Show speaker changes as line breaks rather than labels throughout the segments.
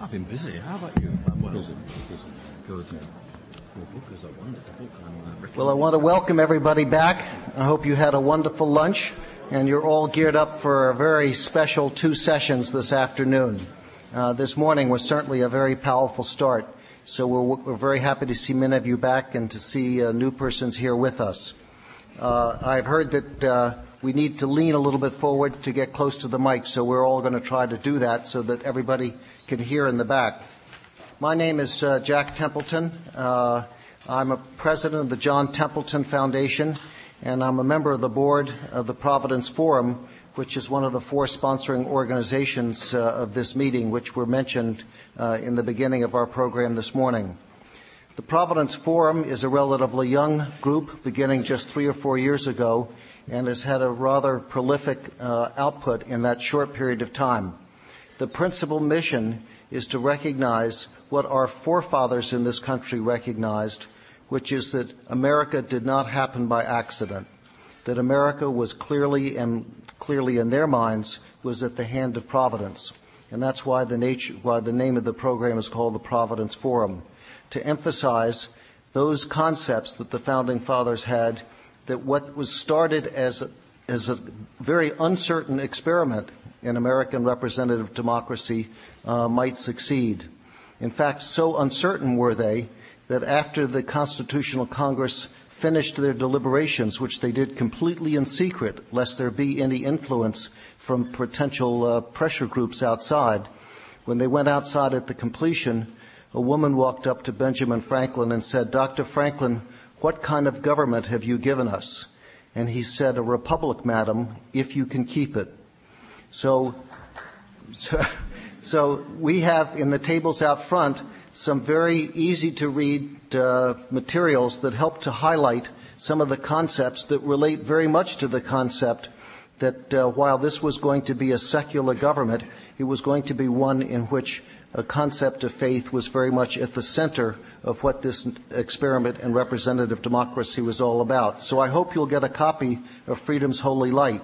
I've been busy. How about you? Well, busy. Good. Your book is a wonderful book. I'm, uh,
Well, I want to welcome everybody back. I hope you had a wonderful lunch and you're all geared up for a very special two sessions this afternoon. Uh, this morning was certainly a very powerful start. So we're, we're very happy to see many of you back and to see uh, new persons here with us. Uh, I've heard that uh, we need to lean a little bit forward to get close to the mic, so we're all going to try to do that so that everybody can hear in the back. My name is uh, Jack Templeton. Uh, I'm a president of the John Templeton Foundation, and I'm a member of the board of the Providence Forum, which is one of the four sponsoring organizations uh, of this meeting, which were mentioned uh, in the beginning of our program this morning. The Providence Forum is a relatively young group, beginning just three or four years ago, and has had a rather prolific uh, output in that short period of time. The principal mission is to recognize what our forefathers in this country recognized, which is that America did not happen by accident, that America was clearly and clearly in their minds was at the hand of Providence. And that's why the, nature, why the name of the program is called the Providence Forum, to emphasize those concepts that the founding fathers had, that what was started as a, as a very uncertain experiment in American representative democracy uh, might succeed. In fact, so uncertain were they that after the Constitutional Congress finished their deliberations, which they did completely in secret, lest there be any influence from potential uh, pressure groups outside. When they went outside at the completion, a woman walked up to Benjamin Franklin and said, Dr. Franklin, what kind of government have you given us? And he said, A republic, madam, if you can keep it. So, so, so we have in the tables out front some very easy to read uh, materials that help to highlight some of the concepts that relate very much to the concept that uh, while this was going to be a secular government, it was going to be one in which concept of faith was very much at the center of what this experiment in representative democracy was all about. So I hope you'll get a copy of Freedom's Holy Light.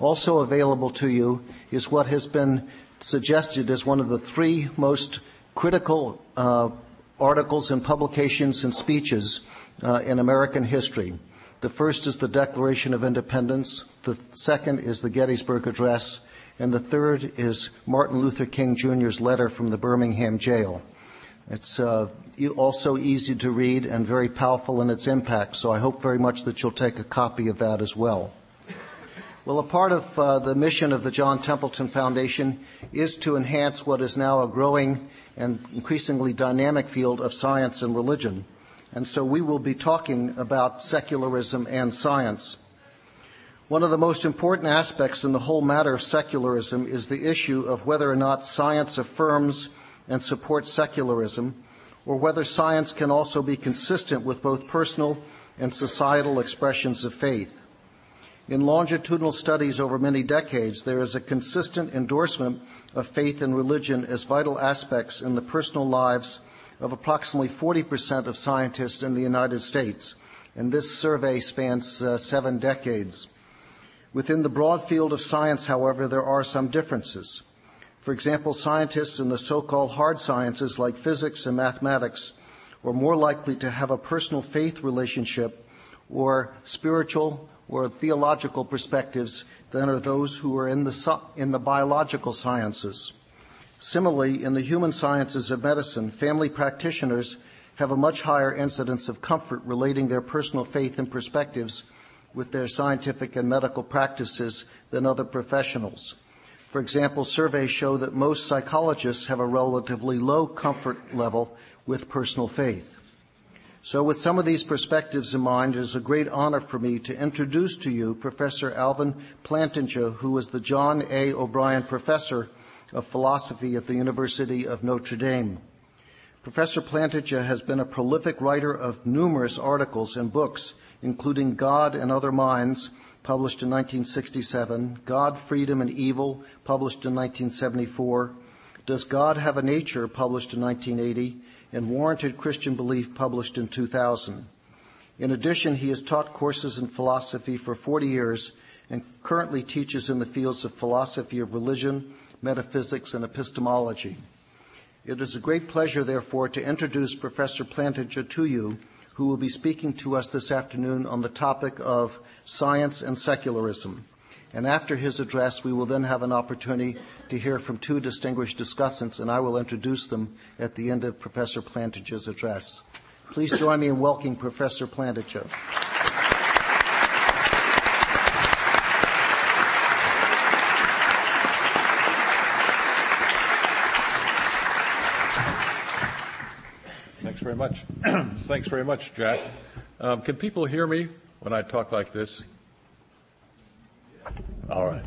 Also available to you is what has been suggested as one of the three most critical uh, articles and publications and speeches uh, in American history. The first is the Declaration of Independence. The second is the Gettysburg Address. And the third is Martin Luther King Jr.'s letter from the Birmingham jail. It's uh, also easy to read and very powerful in its impact, so I hope very much that you'll take a copy of that as well. Well, a part of uh, the mission of the John Templeton Foundation is to enhance what is now a growing and increasingly dynamic field of science and religion. And so we will be talking about secularism and science. One of the most important aspects in the whole matter of secularism is the issue of whether or not science affirms and supports secularism, or whether science can also be consistent with both personal and societal expressions of faith. In longitudinal studies over many decades, there is a consistent endorsement of faith and religion as vital aspects in the personal lives of approximately 40% of scientists in the United States. And this survey spans uh, seven decades. Within the broad field of science, however, there are some differences. For example, scientists in the so-called hard sciences like physics and mathematics are more likely to have a personal faith relationship or spiritual or theological perspectives than are those who are in the, in the biological sciences. Similarly, in the human sciences of medicine, family practitioners have a much higher incidence of comfort relating their personal faith and perspectives with their scientific and medical practices than other professionals. For example, surveys show that most psychologists have a relatively low comfort level with personal faith. So with some of these perspectives in mind, it is a great honor for me to introduce to you Professor Alvin Plantinga, who is the John A. O'Brien Professor of Philosophy at the University of Notre Dame. Professor Plantinga has been a prolific writer of numerous articles and books, including God and Other Minds, published in 1967, God, Freedom, and Evil, published in 1974, Does God Have a Nature, published in 1980, and Warranted Christian Belief, published in 2000. In addition, he has taught courses in philosophy for 40 years and currently teaches in the fields of philosophy of religion, metaphysics, and epistemology. It is a great pleasure, therefore, to introduce Professor Plantinga to you, who will be speaking to us this afternoon on the topic of science and secularism. And after his address, we will then have an opportunity to hear from two distinguished discussants, and I will introduce them at the end of Professor Plantinga's address. Please join me in welcoming Professor Plantinga.
Much. Thanks very much, Jack. Um, can people hear me when I talk like this? All right.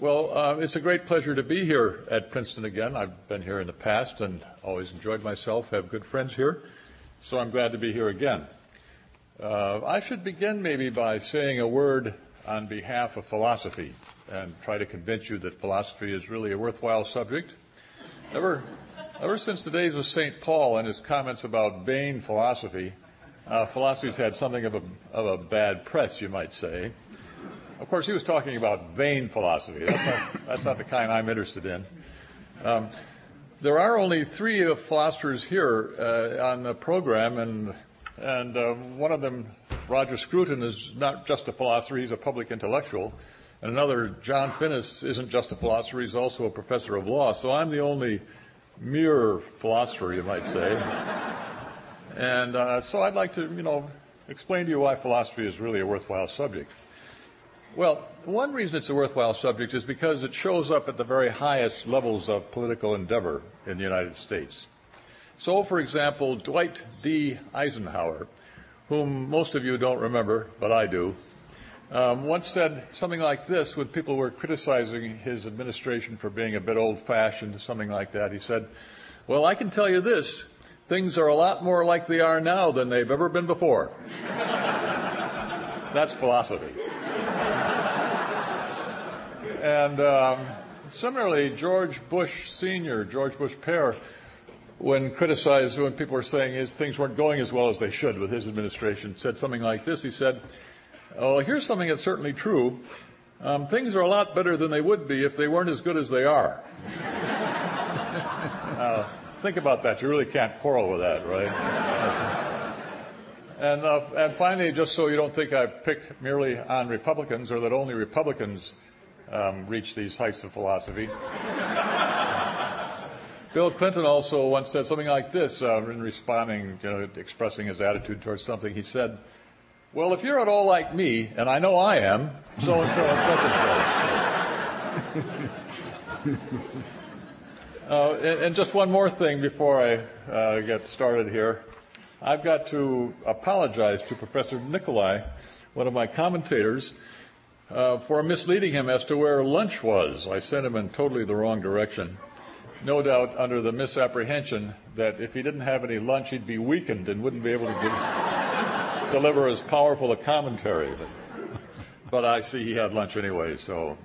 Well, uh, it's a great pleasure to be here at Princeton again. I've been here in the past and always enjoyed myself, have good friends here, so I'm glad to be here again. Uh, I should begin maybe by saying a word on behalf of philosophy and try to convince you that philosophy is really a worthwhile subject. Ever, ever since the days of St. Paul and his comments about vain philosophy, uh, philosophy's had something of a, of a bad press, you might say. Of course, he was talking about vain philosophy. That's not, that's not the kind I'm interested in. Um, there are only three philosophers here uh, on the program, and and uh, one of them, Roger Scruton, is not just a philosopher; he's a public intellectual. And another, John Finnis, isn't just a philosopher; he's also a professor of law. So I'm the only mere philosopher, you might say. and uh, so I'd like to, you know, explain to you why philosophy is really a worthwhile subject. Well, one reason it's a worthwhile subject is because it shows up at the very highest levels of political endeavor in the United States. So, for example, Dwight D. Eisenhower, whom most of you don't remember, but I do, um, once said something like this when people were criticizing his administration for being a bit old fashioned, something like that. He said, Well, I can tell you this things are a lot more like they are now than they've ever been before. That's philosophy. And um, similarly, George Bush Sr., George Bush Père, when criticized, when people were saying his things weren't going as well as they should with his administration, said something like this. He said, Oh, here's something that's certainly true. Um, things are a lot better than they would be if they weren't as good as they are. uh, think about that. You really can't quarrel with that, right? and, uh, and finally, just so you don't think I pick merely on Republicans or that only Republicans um, reach these heights of philosophy. Bill Clinton also once said something like this uh, in responding, you know, expressing his attitude towards something. He said, Well, if you're at all like me, and I know I am, so and so and such and so. And just one more thing before I uh, get started here. I've got to apologize to Professor Nikolai, one of my commentators, uh, for misleading him as to where lunch was. I sent him in totally the wrong direction. No doubt under the misapprehension that if he didn't have any lunch, he'd be weakened and wouldn't be able to give, deliver as powerful a commentary. But, but I see he had lunch anyway, so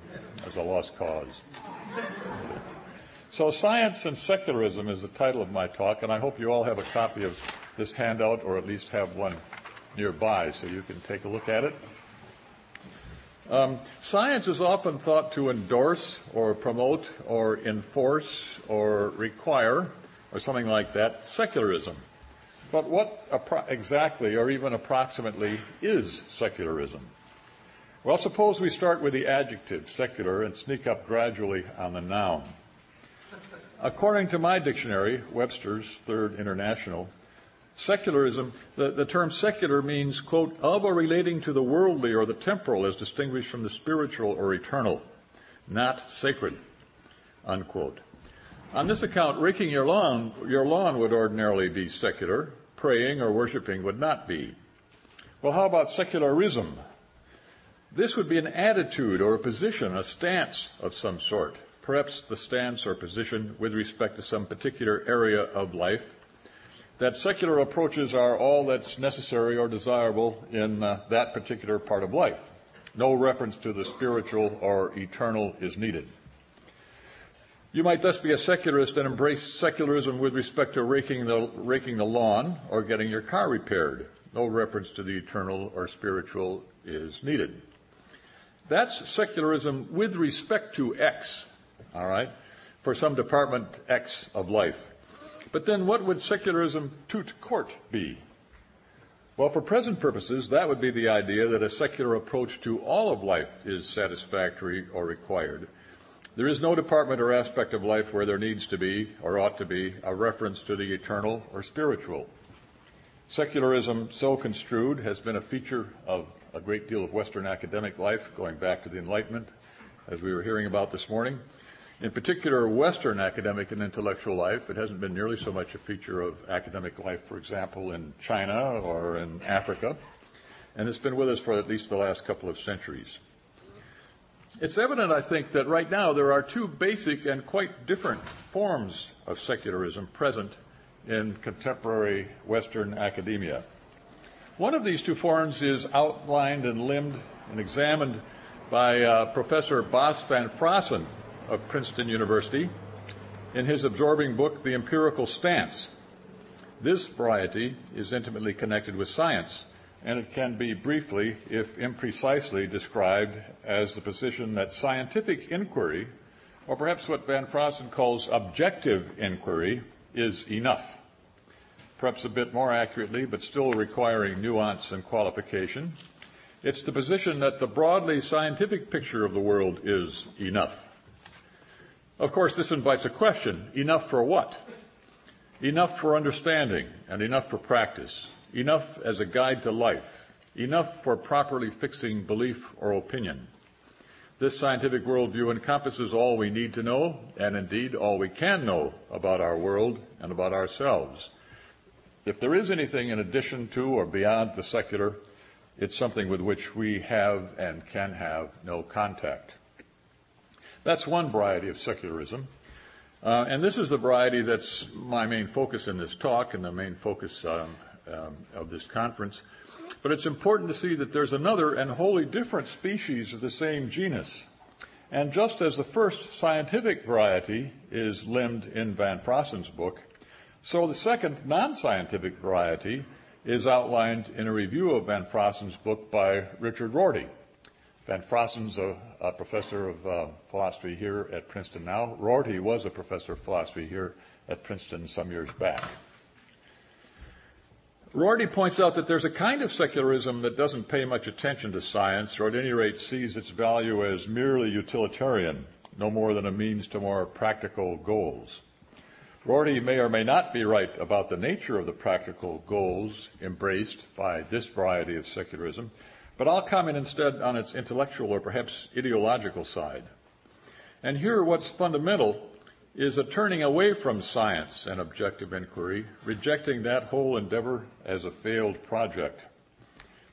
that's a lost cause. So, Science and Secularism is the title of my talk, and I hope you all have a copy of this handout, or at least have one nearby so you can take a look at it. Um, science is often thought to endorse or promote or enforce or require or something like that secularism. But what appro- exactly or even approximately is secularism? Well, suppose we start with the adjective secular and sneak up gradually on the noun. According to my dictionary, Webster's Third International, Secularism, the, the term secular means, quote, of or relating to the worldly or the temporal as distinguished from the spiritual or eternal, not sacred, unquote. On this account, raking your lawn, your lawn would ordinarily be secular, praying or worshiping would not be. Well, how about secularism? This would be an attitude or a position, a stance of some sort, perhaps the stance or position with respect to some particular area of life that secular approaches are all that's necessary or desirable in uh, that particular part of life. No reference to the spiritual or eternal is needed. You might thus be a secularist and embrace secularism with respect to raking the, raking the lawn or getting your car repaired. No reference to the eternal or spiritual is needed. That's secularism with respect to X, all right, for some department X of life. But then what would secularism tout court be? Well, for present purposes, that would be the idea that a secular approach to all of life is satisfactory or required. There is no department or aspect of life where there needs to be, or ought to be, a reference to the eternal or spiritual. Secularism, so construed, has been a feature of a great deal of Western academic life going back to the Enlightenment, as we were hearing about this morning. In particular, Western academic and intellectual life, it hasn't been nearly so much a feature of academic life, for example, in China or in Africa, and it's been with us for at least the last couple of centuries. It's evident, I think, that right now there are two basic and quite different forms of secularism present in contemporary Western academia. One of these two forms is outlined and limbed and examined by uh, Professor Bas van Fraassen of Princeton University in his absorbing book, The Empirical Stance. This variety is intimately connected with science, and it can be briefly, if imprecisely, described as the position that scientific inquiry, or perhaps what Van Fraassen calls objective inquiry, is enough perhaps a bit more accurately, but still requiring nuance and qualification. It's the position that the broadly scientific picture of the world is enough. Of course, this invites a question enough for what? Enough for understanding and enough for practice, enough as a guide to life, enough for properly fixing belief or opinion. This scientific worldview encompasses all we need to know, and indeed all we can know about our world and about ourselves. If there is anything in addition to or beyond the secular, it's something with which we have and can have no contact. That's one variety of secularism. Uh, and this is the variety that's my main focus in this talk and the main focus um, um, of this conference. But it's important to see that there's another and wholly different species of the same genus. And just as the first scientific variety is limbed in Van Fraassen's book, so the second non-scientific variety is outlined in a review of Van Fraassen's book by Richard Rorty. Van Fraassen's a, a professor of uh, philosophy here at Princeton now. Rorty was a professor of philosophy here at Princeton some years back. Rorty points out that there's a kind of secularism that doesn't pay much attention to science, or at any rate sees its value as merely utilitarian, no more than a means to more practical goals. Rorty may or may not be right about the nature of the practical goals embraced by this variety of secularism, but I'll comment instead on its intellectual or perhaps ideological side. And here, what's fundamental is a turning away from science and objective inquiry, rejecting that whole endeavor as a failed project.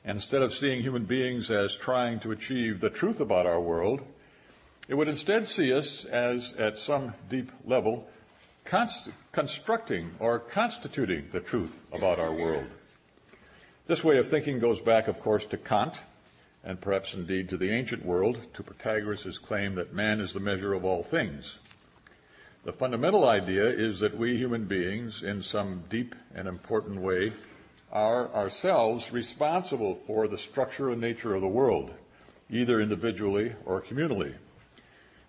Instead of seeing human beings as trying to achieve the truth about our world, it would instead see us as, at some deep level, const- constructing or constituting the truth about our world. This way of thinking goes back, of course, to Kant, and perhaps indeed to the ancient world, to Protagoras' claim that man is the measure of all things. The fundamental idea is that we human beings, in some deep and important way, are ourselves responsible for the structure and nature of the world, either individually or communally.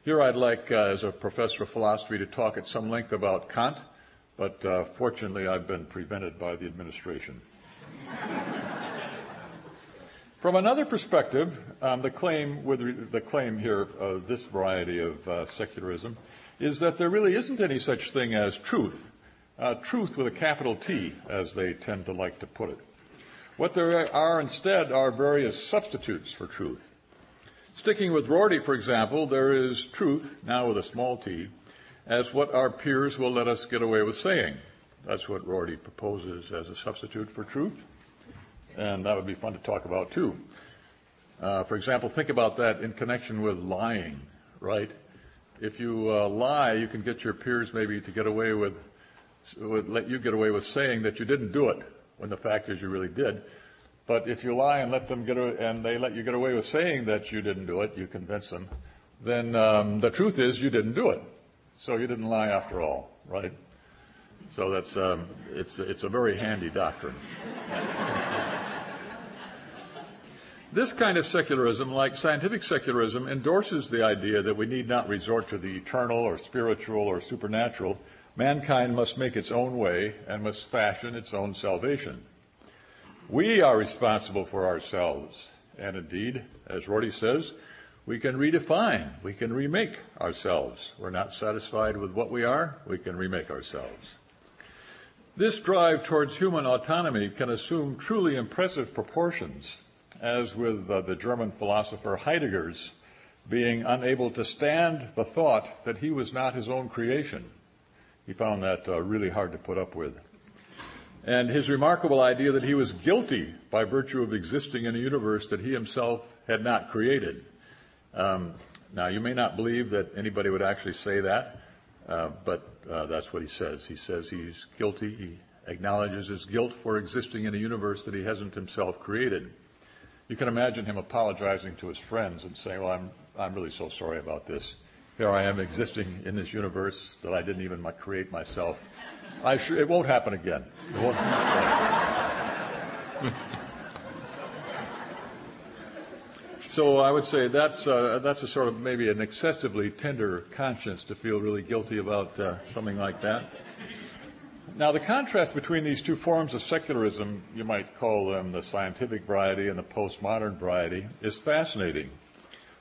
Here I'd like, uh, as a professor of philosophy, to talk at some length about Kant, but uh, fortunately I've been prevented by the administration. From another perspective, um, the claim with re- the claim here of this variety of uh, secularism is that there really isn't any such thing as truth, uh, truth with a capital T, as they tend to like to put it. What there are instead are various substitutes for truth. Sticking with Rorty, for example, there is truth, now with a small t, as what our peers will let us get away with saying. That's what Rorty proposes as a substitute for truth, and that would be fun to talk about too. Uh, for example, think about that in connection with lying, right? If you uh, lie, you can get your peers maybe to get away with, with, let you get away with saying that you didn't do it when the fact is you really did. But if you lie and let them get and they let you get away with saying that you didn't do it, you convince them, then um, the truth is you didn't do it. So you didn't lie after all, right? So that's um, it's it's a very handy doctrine. This kind of secularism, like scientific secularism, endorses the idea that we need not resort to the eternal or spiritual or supernatural. Mankind must make its own way and must fashion its own salvation. We are responsible for ourselves. And indeed, as Rorty says, we can redefine, we can remake ourselves. We're not satisfied with what we are, we can remake ourselves. This drive towards human autonomy can assume truly impressive proportions, as with uh, the German philosopher Heidegger's being unable to stand the thought that he was not his own creation. He found that uh, really hard to put up with. And his remarkable idea that he was guilty by virtue of existing in a universe that he himself had not created. Um, now, you may not believe that anybody would actually say that, uh, but uh, that's what he says. He says he's guilty. He acknowledges his guilt for existing in a universe that he hasn't himself created. You can imagine him apologizing to his friends and saying, Well, I'm, I'm really so sorry about this. Here I am existing in this universe that I didn't even create myself. I it won't happen again. Won't happen again. So I would say that's uh, that's a sort of maybe an excessively tender conscience to feel really guilty about uh, something like that. Now the contrast between these two forms of secularism, you might call them the scientific variety and the postmodern variety, is fascinating.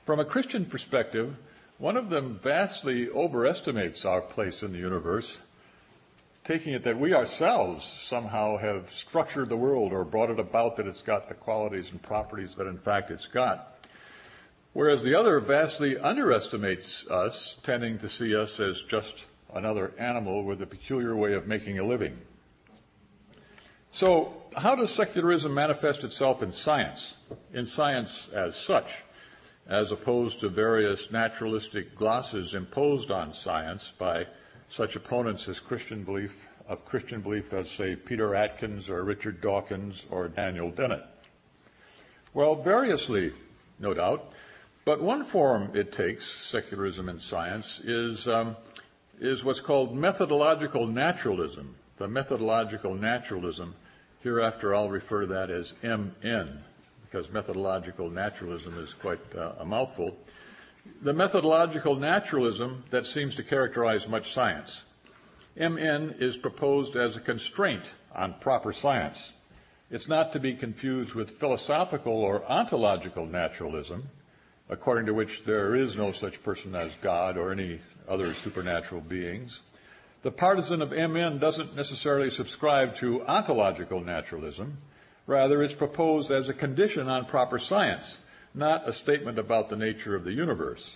From a Christian perspective, one of them vastly overestimates our place in the universe, taking it that we ourselves somehow have structured the world or brought it about that it's got the qualities and properties that in fact it's got whereas the other vastly underestimates us, tending to see us as just another animal with a peculiar way of making a living. So, how does secularism manifest itself in science? In science as such, as opposed to various naturalistic glosses imposed on science by such opponents as Christian belief of Christian belief as say Peter Atkins or Richard Dawkins or Daniel Dennett. Well, variously, no doubt. But one form it takes, secularism in science, is, um, is what's called methodological naturalism. The methodological naturalism, hereafter I'll refer to that as MN, because methodological naturalism is quite uh, a mouthful. The methodological naturalism that seems to characterize much science. MN is proposed as a constraint on proper science. It's not to be confused with philosophical or ontological naturalism, according to which there is no such person as God or any other supernatural beings. The partisan of MN doesn't necessarily subscribe to ontological naturalism. Rather, it's proposed as a condition on proper science, not a statement about the nature of the universe.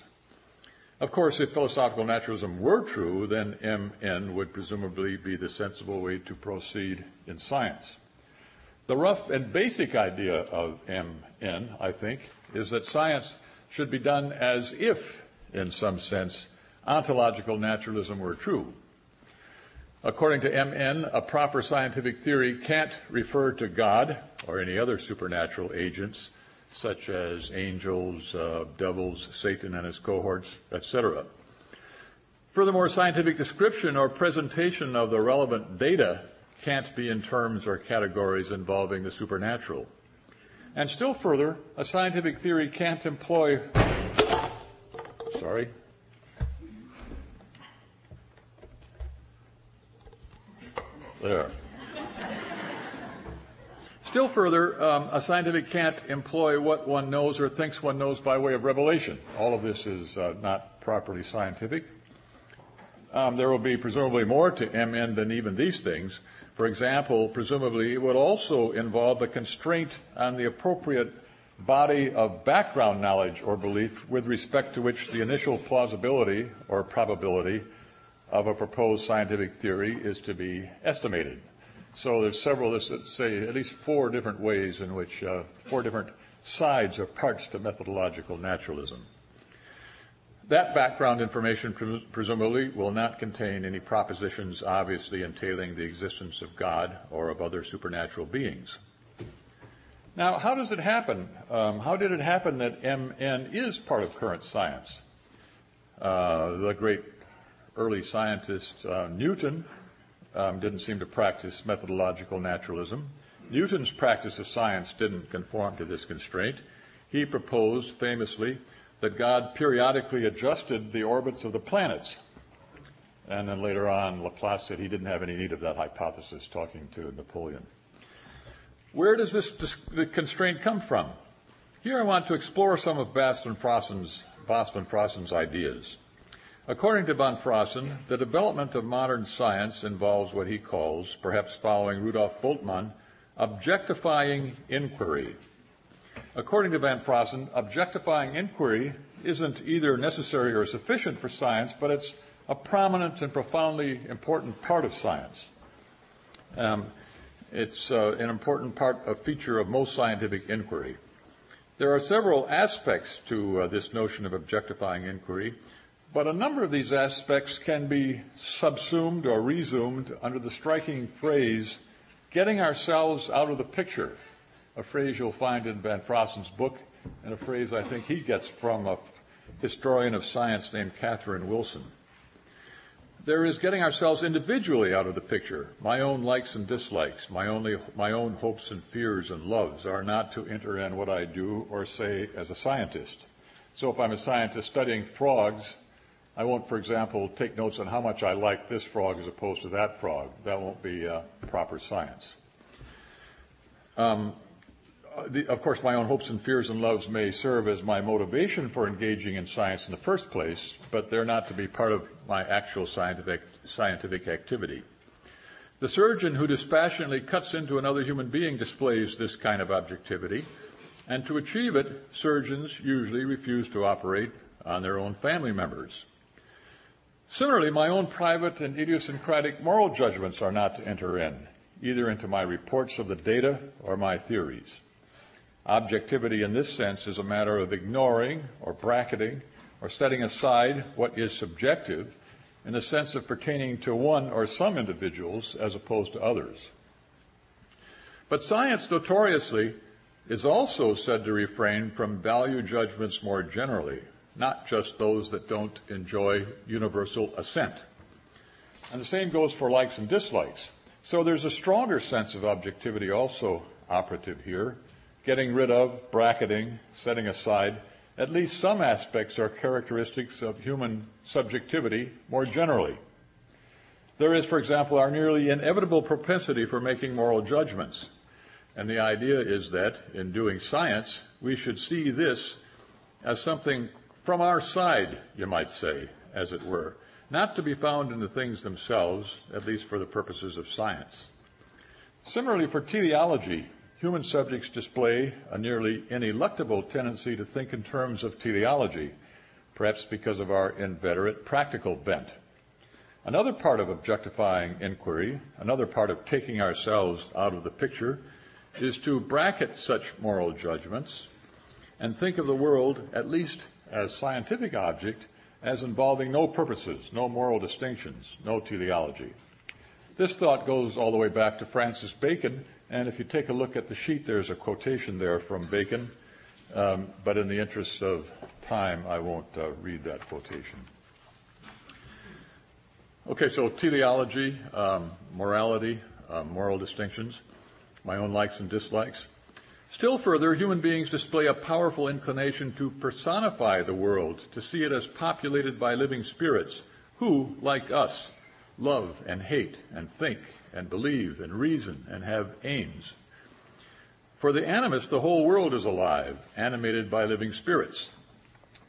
Of course, if philosophical naturalism were true, then MN would presumably be the sensible way to proceed in science. The rough and basic idea of MN, I think, is that science should be done as if, in some sense, ontological naturalism were true. According to MN, a proper scientific theory can't refer to God or any other supernatural agents, such as angels, uh, devils, Satan and his cohorts, etc. Furthermore, scientific description or presentation of the relevant data can't be in terms or categories involving the supernatural. And still further, a scientific theory can't employ. Sorry. There. Still further, um, a scientific can't employ what one knows or thinks one knows by way of revelation. All of this is uh, not properly scientific. Um, there will be presumably more to MN than even these things, for example, presumably it would also involve a constraint on the appropriate body of background knowledge or belief with respect to which the initial plausibility or probability of a proposed scientific theory is to be estimated. So there's several, let's say, at least four different ways in which, uh, four different sides or parts to methodological naturalism. That background information pres- presumably will not contain any propositions obviously entailing the existence of God or of other supernatural beings. Now, how does it happen? Um, how did it happen that MN is part of current science? Uh, the great early scientist uh, Newton um, didn't seem to practice methodological naturalism. Newton's practice of science didn't conform to this constraint. He proposed famously that God periodically adjusted the orbits of the planets. And then later on, Laplace said he didn't have any need of that hypothesis, talking to Napoleon. Where does this constraint come from? Here I want to explore some of Bas van Fraassen's, Fraassen's ideas. According to von Fraassen, the development of modern science involves what he calls, perhaps following Rudolf Bultmann, objectifying inquiry. According to Van Fraassen, objectifying inquiry isn't either necessary or sufficient for science, but it's a prominent and profoundly important part of science. Um, it's uh, an important part, a feature of most scientific inquiry. There are several aspects to uh, this notion of objectifying inquiry, but a number of these aspects can be subsumed or resumed under the striking phrase, getting ourselves out of the picture, a phrase you'll find in Van Fraassen's book, and a phrase I think he gets from a historian of science named Catherine Wilson. There is getting ourselves individually out of the picture. My own likes and dislikes, my, only, my own hopes and fears and loves are not to enter in what I do or say as a scientist. So if I'm a scientist studying frogs, I won't, for example, take notes on how much I like this frog as opposed to that frog. That won't be uh, proper science. Um, the, of course, my own hopes and fears and loves may serve as my motivation for engaging in science in the first place, but they're not to be part of my actual scientific, scientific activity. The surgeon who dispassionately cuts into another human being displays this kind of objectivity, and to achieve it, surgeons usually refuse to operate on their own family members. Similarly, my own private and idiosyncratic moral judgments are not to enter in, either into my reports of the data or my theories. Objectivity in this sense is a matter of ignoring or bracketing or setting aside what is subjective in the sense of pertaining to one or some individuals as opposed to others. But science notoriously is also said to refrain from value judgments more generally, not just those that don't enjoy universal assent. And the same goes for likes and dislikes. So there's a stronger sense of objectivity also operative here getting rid of, bracketing, setting aside at least some aspects or characteristics of human subjectivity more generally. There is, for example, our nearly inevitable propensity for making moral judgments. And the idea is that in doing science, we should see this as something from our side, you might say, as it were, not to be found in the things themselves, at least for the purposes of science. Similarly, for teleology, human subjects display a nearly ineluctable tendency to think in terms of teleology, perhaps because of our inveterate practical bent. Another part of objectifying inquiry, another part of taking ourselves out of the picture, is to bracket such moral judgments and think of the world, at least as scientific object, as involving no purposes, no moral distinctions, no teleology. This thought goes all the way back to Francis Bacon and if you take a look at the sheet, there's a quotation there from Bacon, um, but in the interest of time, I won't uh, read that quotation. Okay, so teleology, um, morality, uh, moral distinctions, my own likes and dislikes. Still further, human beings display a powerful inclination to personify the world, to see it as populated by living spirits who, like us, love and hate and think and believe and reason and have aims. For the animist, the whole world is alive, animated by living spirits.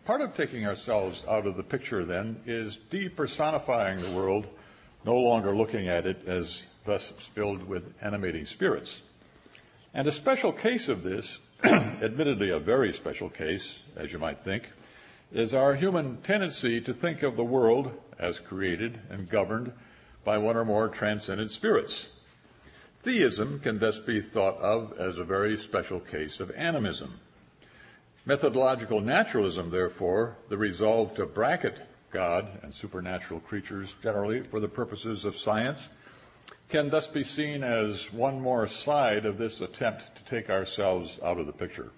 Part of taking ourselves out of the picture, then, is depersonifying the world, no longer looking at it as thus filled with animating spirits. And a special case of this, admittedly a very special case, as you might think, is our human tendency to think of the world as created and governed by one or more transcendent spirits. Theism can thus be thought of as a very special case of animism. Methodological naturalism, therefore, the resolve to bracket God and supernatural creatures generally for the purposes of science, can thus be seen as one more side of this attempt to take ourselves out of the picture.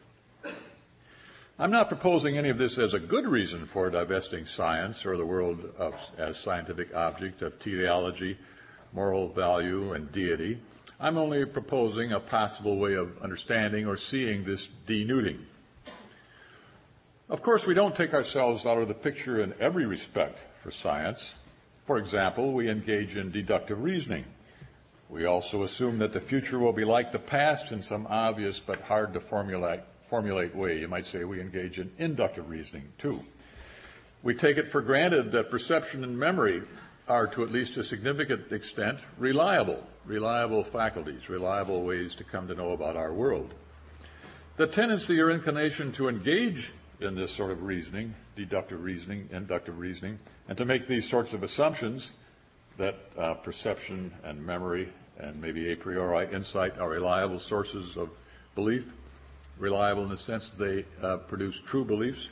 I'm not proposing any of this as a good reason for divesting science or the world of, as scientific object of teleology, moral value, and deity. I'm only proposing a possible way of understanding or seeing this denuding. Of course, we don't take ourselves out of the picture in every respect for science. For example, we engage in deductive reasoning. We also assume that the future will be like the past in some obvious but hard to formulate, formulate way. You might say we engage in inductive reasoning too. We take it for granted that perception and memory are, to at least a significant extent, reliable, reliable faculties, reliable ways to come to know about our world. The tendency or inclination to engage in this sort of reasoning, deductive reasoning, inductive reasoning, and to make these sorts of assumptions that uh, perception and memory and maybe a priori insight are reliable sources of belief, reliable in the sense that they uh, produce true beliefs.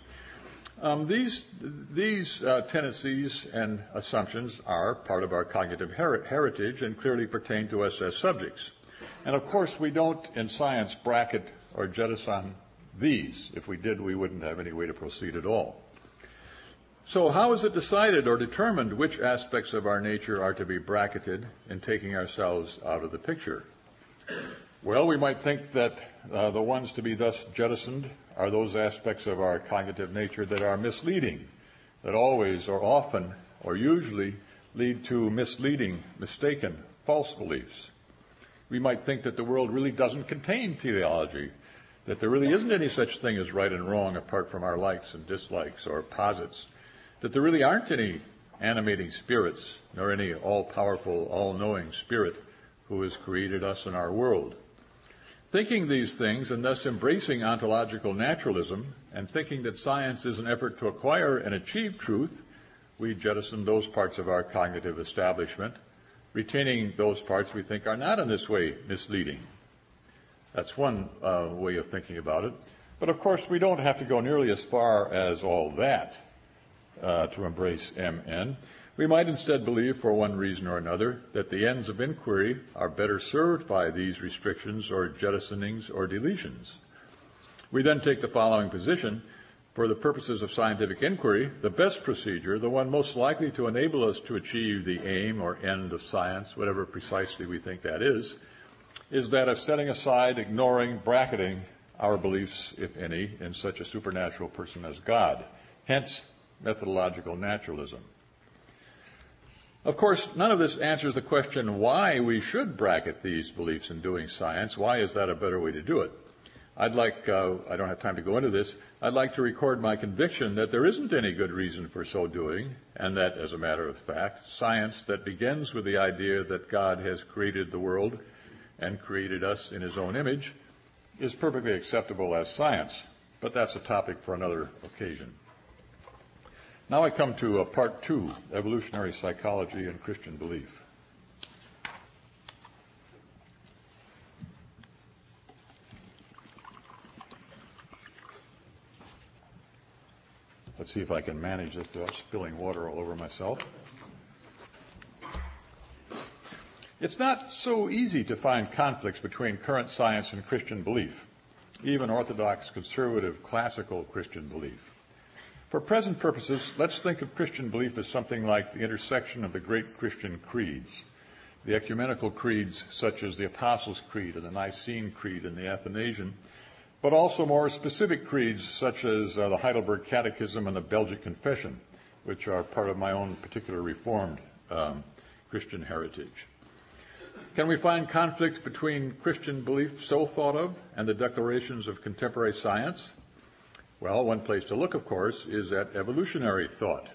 Um, these these uh, tendencies and assumptions are part of our cognitive her- heritage and clearly pertain to us as subjects. And of course, we don't in science bracket or jettison these. If we did, we wouldn't have any way to proceed at all. So, how is it decided or determined which aspects of our nature are to be bracketed in taking ourselves out of the picture? Well, we might think that uh, the ones to be thus jettisoned are those aspects of our cognitive nature that are misleading, that always or often or usually lead to misleading, mistaken, false beliefs. We might think that the world really doesn't contain teleology, that there really isn't any such thing as right and wrong apart from our likes and dislikes or posits that there really aren't any animating spirits, nor any all powerful, all knowing spirit who has created us and our world. Thinking these things and thus embracing ontological naturalism and thinking that science is an effort to acquire and achieve truth, we jettison those parts of our cognitive establishment, retaining those parts we think are not in this way misleading. That's one uh, way of thinking about it. But of course, we don't have to go nearly as far as all that uh, to embrace MN. We might instead believe, for one reason or another, that the ends of inquiry are better served by these restrictions or jettisonings or deletions. We then take the following position. For the purposes of scientific inquiry, the best procedure, the one most likely to enable us to achieve the aim or end of science, whatever precisely we think that is, is that of setting aside, ignoring, bracketing our beliefs, if any, in such a supernatural person as God. Hence, methodological naturalism. Of course, none of this answers the question why we should bracket these beliefs in doing science. Why is that a better way to do it? I'd like, uh, I don't have time to go into this, I'd like to record my conviction that there isn't any good reason for so doing, and that, as a matter of fact, science that begins with the idea that God has created the world and created us in his own image is perfectly acceptable as science. But that's a topic for another occasion. Now I come to uh, part two evolutionary psychology and Christian belief. Let's see if I can manage this without spilling water all over myself. It's not so easy to find conflicts between current science and Christian belief, even Orthodox, conservative, classical Christian belief. For present purposes, let's think of Christian belief as something like the intersection of the great Christian creeds. The ecumenical creeds, such as the Apostles' Creed and the Nicene Creed and the Athanasian, but also more specific creeds, such as uh, the Heidelberg Catechism and the Belgic Confession, which are part of my own particular Reformed um, Christian heritage. Can we find conflict between Christian belief so thought of and the declarations of contemporary science? Well, one place to look, of course, is at evolutionary thought.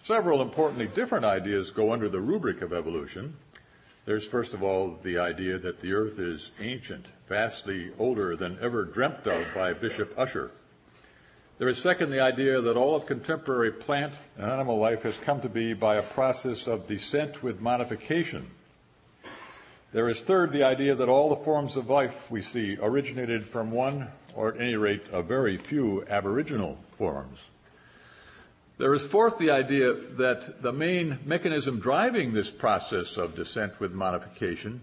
Several importantly different ideas go under the rubric of evolution. There's, first of all, the idea that the earth is ancient, vastly older than ever dreamt of by Bishop Ussher. There is, second, the idea that all of contemporary plant and animal life has come to be by a process of descent with modification there is third the idea that all the forms of life we see originated from one, or at any rate, a very few aboriginal forms. There is fourth the idea that the main mechanism driving this process of descent with modification,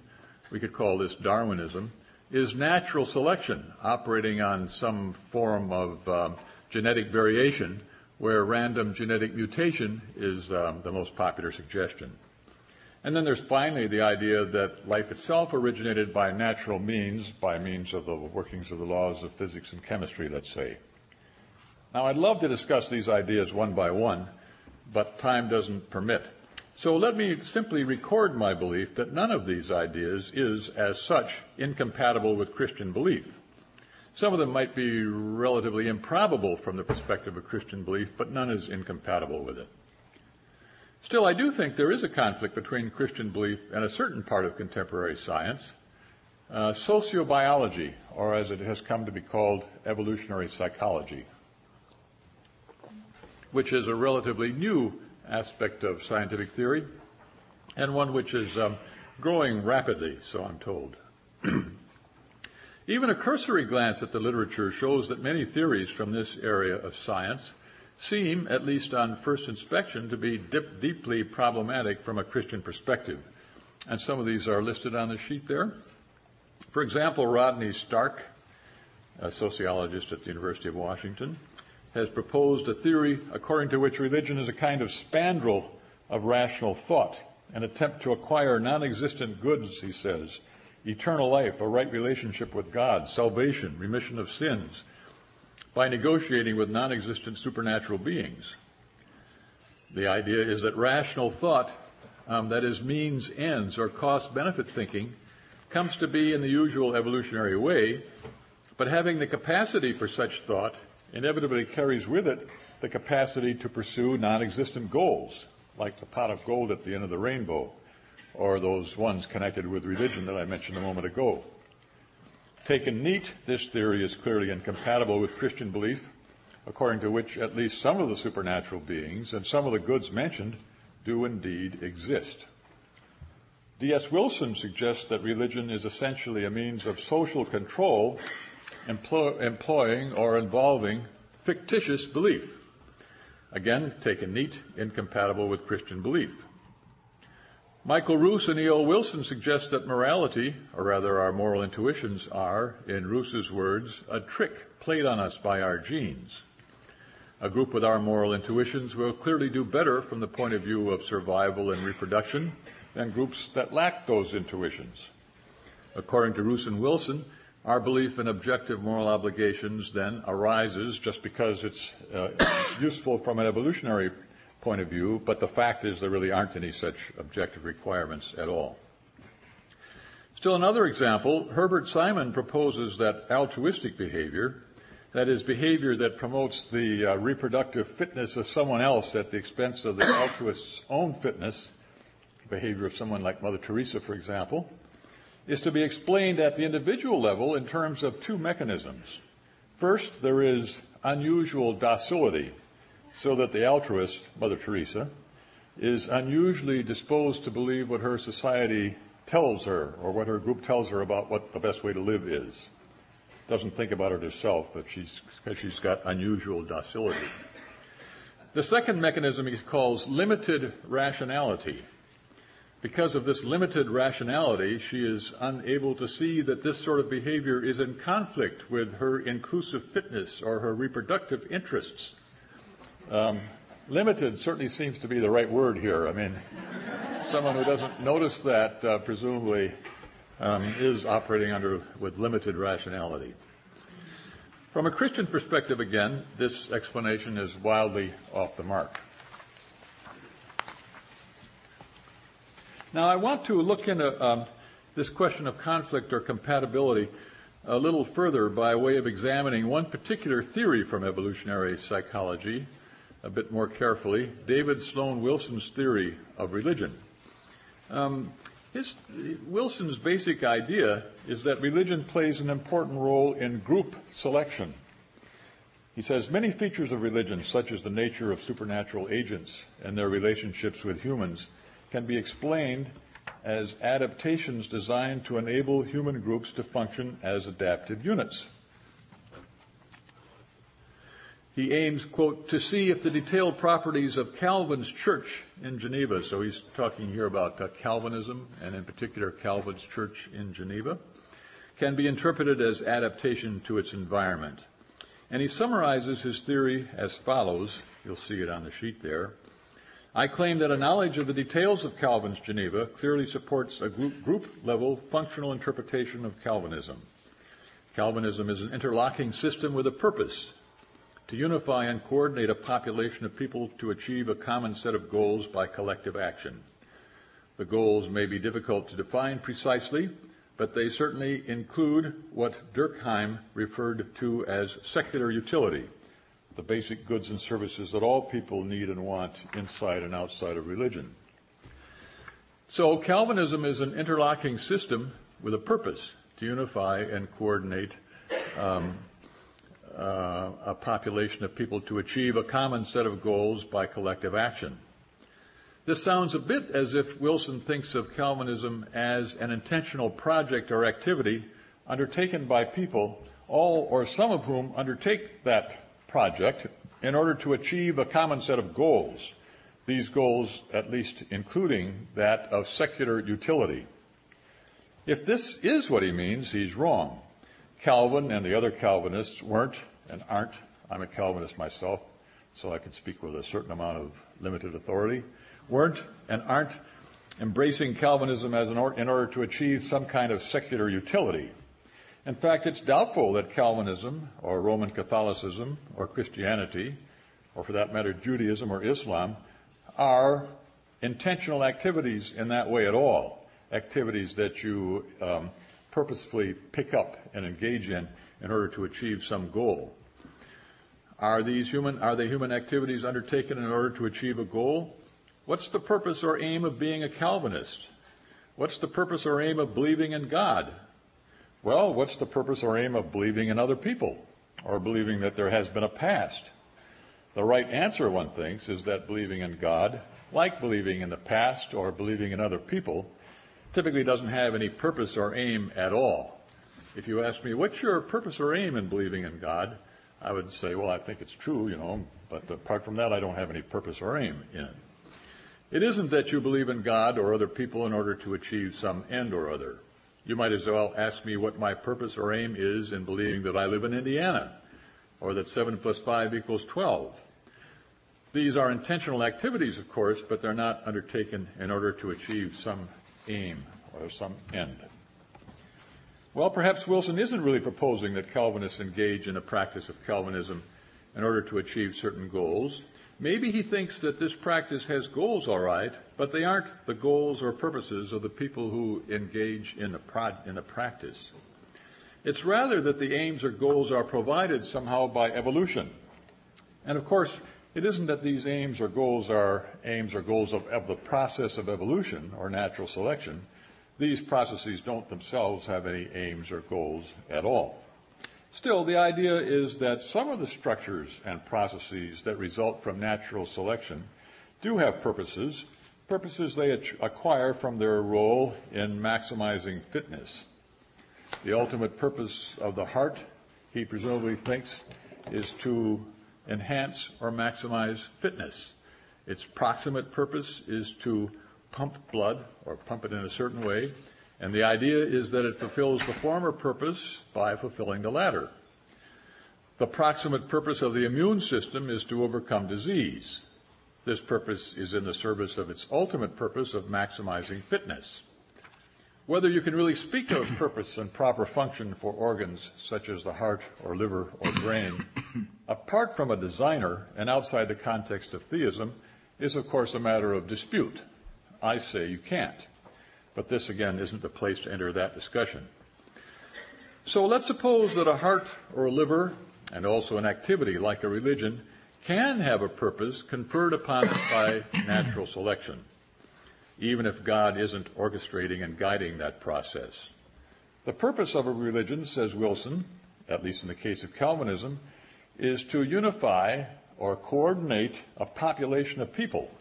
we could call this Darwinism, is natural selection operating on some form of um, genetic variation where random genetic mutation is um, the most popular suggestion. And then there's finally the idea that life itself originated by natural means, by means of the workings of the laws of physics and chemistry, let's say. Now, I'd love to discuss these ideas one by one, but time doesn't permit. So let me simply record my belief that none of these ideas is, as such, incompatible with Christian belief. Some of them might be relatively improbable from the perspective of Christian belief, but none is incompatible with it. Still, I do think there is a conflict between Christian belief and a certain part of contemporary science, uh, sociobiology, or as it has come to be called, evolutionary psychology, which is a relatively new aspect of scientific theory and one which is um, growing rapidly, so I'm told. Even a cursory glance at the literature shows that many theories from this area of science seem, at least on first inspection, to be dip, deeply problematic from a Christian perspective. And some of these are listed on the sheet there. For example, Rodney Stark, a sociologist at the University of Washington, has proposed a theory according to which religion is a kind of spandrel of rational thought, an attempt to acquire non existent goods, he says eternal life, a right relationship with God, salvation, remission of sins, by negotiating with non existent supernatural beings. The idea is that rational thought, um, that is, means ends or cost benefit thinking, comes to be in the usual evolutionary way, but having the capacity for such thought inevitably carries with it the capacity to pursue non existent goals, like the pot of gold at the end of the rainbow, or those ones connected with religion that I mentioned a moment ago. Taken neat, this theory is clearly incompatible with Christian belief, according to which at least some of the supernatural beings and some of the goods mentioned do indeed exist. D.S. Wilson suggests that religion is essentially a means of social control employ, employing or involving fictitious belief. Again, taken neat, incompatible with Christian belief. Michael Ruse and E.O. Wilson suggest that morality, or rather our moral intuitions, are, in Ruse's words, a trick played on us by our genes. A group with our moral intuitions will clearly do better from the point of view of survival and reproduction than groups that lack those intuitions. According to Ruse and Wilson, our belief in objective moral obligations then arises just because it's uh, useful from an evolutionary point of view, but the fact is there really aren't any such objective requirements at all. Still another example, Herbert Simon proposes that altruistic behavior, that is, behavior that promotes the uh, reproductive fitness of someone else at the expense of the altruist's own fitness, behavior of someone like Mother Teresa, for example, is to be explained at the individual level in terms of two mechanisms. First, there is unusual docility so that the altruist, Mother Teresa, is unusually disposed to believe what her society tells her or what her group tells her about what the best way to live is. Doesn't think about it herself, but she's, she's got unusual docility. The second mechanism he calls limited rationality. Because of this limited rationality, she is unable to see that this sort of behavior is in conflict with her inclusive fitness or her reproductive interests. Um, limited certainly seems to be the right word here. I mean, someone who doesn't notice that uh, presumably um, is operating under with limited rationality. From a Christian perspective, again, this explanation is wildly off the mark. Now, I want to look into um, this question of conflict or compatibility a little further by way of examining one particular theory from evolutionary psychology a bit more carefully David Sloan Wilson's theory of religion. Um, his, Wilson's basic idea is that religion plays an important role in group selection. He says many features of religion, such as the nature of supernatural agents and their relationships with humans, can be explained as adaptations designed to enable human groups to function as adaptive units. He aims, quote, to see if the detailed properties of Calvin's church in Geneva, so he's talking here about uh, Calvinism and in particular Calvin's church in Geneva, can be interpreted as adaptation to its environment. And he summarizes his theory as follows. You'll see it on the sheet there. I claim that a knowledge of the details of Calvin's Geneva clearly supports a group, group level functional interpretation of Calvinism. Calvinism is an interlocking system with a purpose to unify and coordinate a population of people to achieve a common set of goals by collective action. The goals may be difficult to define precisely, but they certainly include what Durkheim referred to as secular utility, the basic goods and services that all people need and want inside and outside of religion. So Calvinism is an interlocking system with a purpose to unify and coordinate um, uh, a population of people to achieve a common set of goals by collective action. This sounds a bit as if Wilson thinks of Calvinism as an intentional project or activity undertaken by people, all or some of whom undertake that project in order to achieve a common set of goals. These goals, at least including that of secular utility. If this is what he means, he's wrong. Calvin and the other Calvinists weren't and aren't, I'm a Calvinist myself, so I can speak with a certain amount of limited authority, weren't and aren't embracing Calvinism as or- in order to achieve some kind of secular utility. In fact, it's doubtful that Calvinism or Roman Catholicism or Christianity, or for that matter, Judaism or Islam, are intentional activities in that way at all. Activities that you um, purposefully pick up and engage in in order to achieve some goal. Are these human, are they human activities undertaken in order to achieve a goal? What's the purpose or aim of being a Calvinist? What's the purpose or aim of believing in God? Well, what's the purpose or aim of believing in other people or believing that there has been a past? The right answer, one thinks, is that believing in God, like believing in the past or believing in other people, typically doesn't have any purpose or aim at all. If you ask me, what's your purpose or aim in believing in God? I would say, well, I think it's true, you know, but apart from that, I don't have any purpose or aim in it. It isn't that you believe in God or other people in order to achieve some end or other. You might as well ask me what my purpose or aim is in believing that I live in Indiana or that 7 plus 5 equals 12. These are intentional activities, of course, but they're not undertaken in order to achieve some aim or some end. Well, perhaps Wilson isn't really proposing that Calvinists engage in a practice of Calvinism in order to achieve certain goals. Maybe he thinks that this practice has goals, all right, but they aren't the goals or purposes of the people who engage in the, pro- in practice. It's rather that the aims or goals are provided somehow by evolution. And of course, it isn't that these aims or goals are aims or goals of, of the process of evolution or natural selection. These processes don't themselves have any aims or goals at all. Still, the idea is that some of the structures and processes that result from natural selection do have purposes, purposes they acquire from their role in maximizing fitness. The ultimate purpose of the heart, he presumably thinks, is to enhance or maximize fitness. Its proximate purpose is to pump blood or pump it in a certain way, and the idea is that it fulfills the former purpose by fulfilling the latter. The proximate purpose of the immune system is to overcome disease. This purpose is in the service of its ultimate purpose of maximizing fitness. Whether you can really speak of purpose and proper function for organs such as the heart or liver or brain, apart from a designer and outside the context of theism, is of course a matter of dispute. I say you can't. But this, again, isn't the place to enter that discussion. So let's suppose that a heart or a liver, and also an activity like a religion, can have a purpose conferred upon it by natural selection, even if God isn't orchestrating and guiding that process. The purpose of a religion, says Wilson, at least in the case of Calvinism, is to unify or coordinate a population of people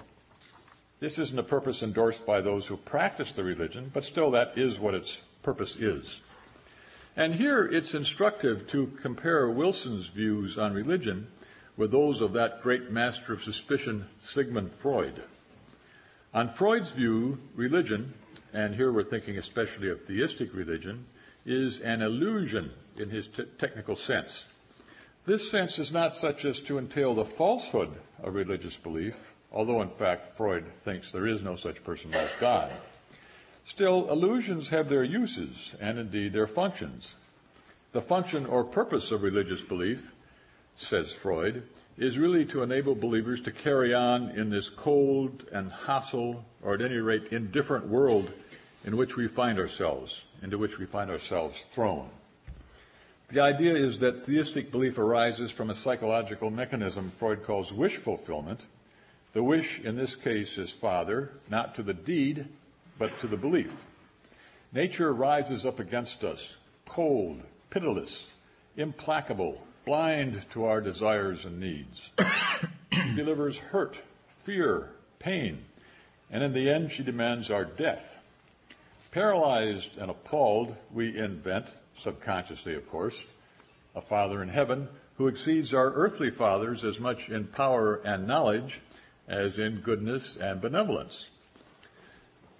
this isn't a purpose endorsed by those who practice the religion, but still that is what its purpose is. And here it's instructive to compare Wilson's views on religion with those of that great master of suspicion, Sigmund Freud. On Freud's view, religion, and here we're thinking especially of theistic religion, is an illusion in his t- technical sense. This sense is not such as to entail the falsehood of religious belief, although in fact Freud thinks there is no such person as God. Still, illusions have their uses and indeed their functions. The function or purpose of religious belief says Freud, is really to enable believers to carry on in this cold and hostile, or at any rate indifferent world in which we find ourselves, into which we find ourselves thrown. The idea is that theistic belief arises from a psychological mechanism Freud calls wish fulfillment. The wish in this case is father, not to the deed, but to the belief. Nature rises up against us, cold, pitiless, implacable, blind to our desires and needs. she delivers hurt, fear, pain, and in the end, she demands our death. Paralyzed and appalled, we invent, subconsciously of course, a Father in heaven who exceeds our earthly fathers as much in power and knowledge as in goodness and benevolence.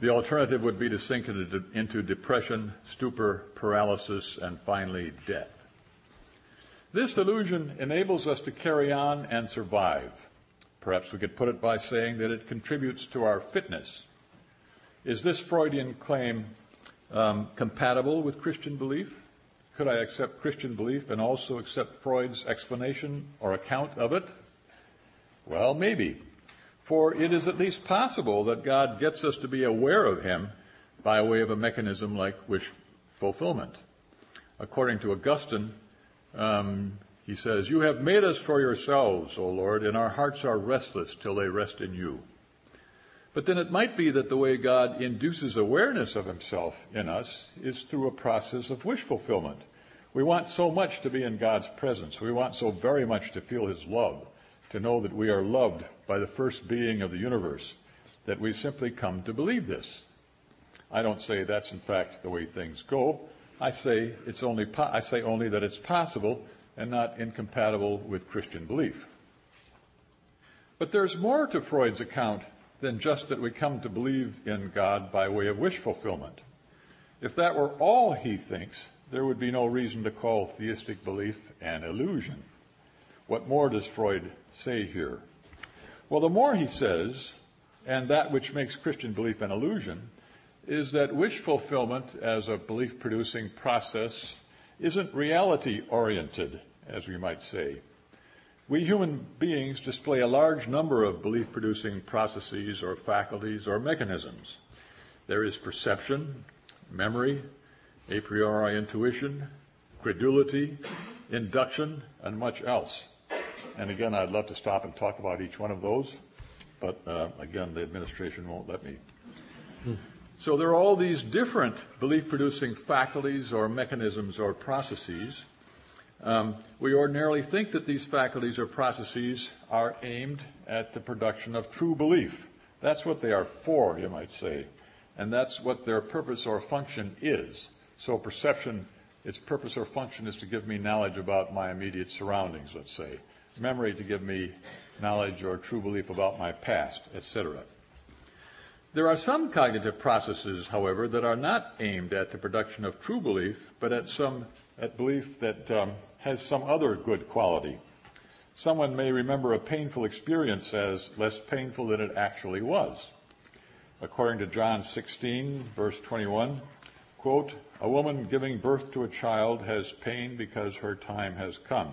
The alternative would be to sink into, into depression, stupor, paralysis, and finally death. This illusion enables us to carry on and survive. Perhaps we could put it by saying that it contributes to our fitness. Is this Freudian claim um, compatible with Christian belief? Could I accept Christian belief and also accept Freud's explanation or account of it? Well, maybe. For it is at least possible that God gets us to be aware of Him by way of a mechanism like wish fulfillment. According to Augustine, um, he says, You have made us for yourselves, O Lord, and our hearts are restless till they rest in you. But then it might be that the way God induces awareness of himself in us is through a process of wish fulfillment. We want so much to be in God's presence. We want so very much to feel his love, to know that we are loved by the first being of the universe, that we simply come to believe this. I don't say that's in fact the way things go. I say it's only po- I say only that it's possible and not incompatible with Christian belief. But there's more to Freud's account than just that we come to believe in God by way of wish fulfillment. If that were all he thinks, there would be no reason to call theistic belief an illusion. What more does Freud say here? Well, the more he says, and that which makes Christian belief an illusion, is that wish fulfillment as a belief producing process isn't reality oriented, as we might say. We human beings display a large number of belief producing processes or faculties or mechanisms. There is perception, memory, a priori intuition, credulity, induction, and much else. And again, I'd love to stop and talk about each one of those, but uh, again, the administration won't let me. So there are all these different belief producing faculties or mechanisms or processes. Um, we ordinarily think that these faculties or processes are aimed at the production of true belief. That's what they are for, you might say. And that's what their purpose or function is. So perception, its purpose or function is to give me knowledge about my immediate surroundings, let's say. Memory to give me knowledge or true belief about my past, etc. There are some cognitive processes, however, that are not aimed at the production of true belief, but at some at belief that um, has some other good quality. Someone may remember a painful experience as less painful than it actually was. According to John 16, verse 21, quote, a woman giving birth to a child has pain because her time has come.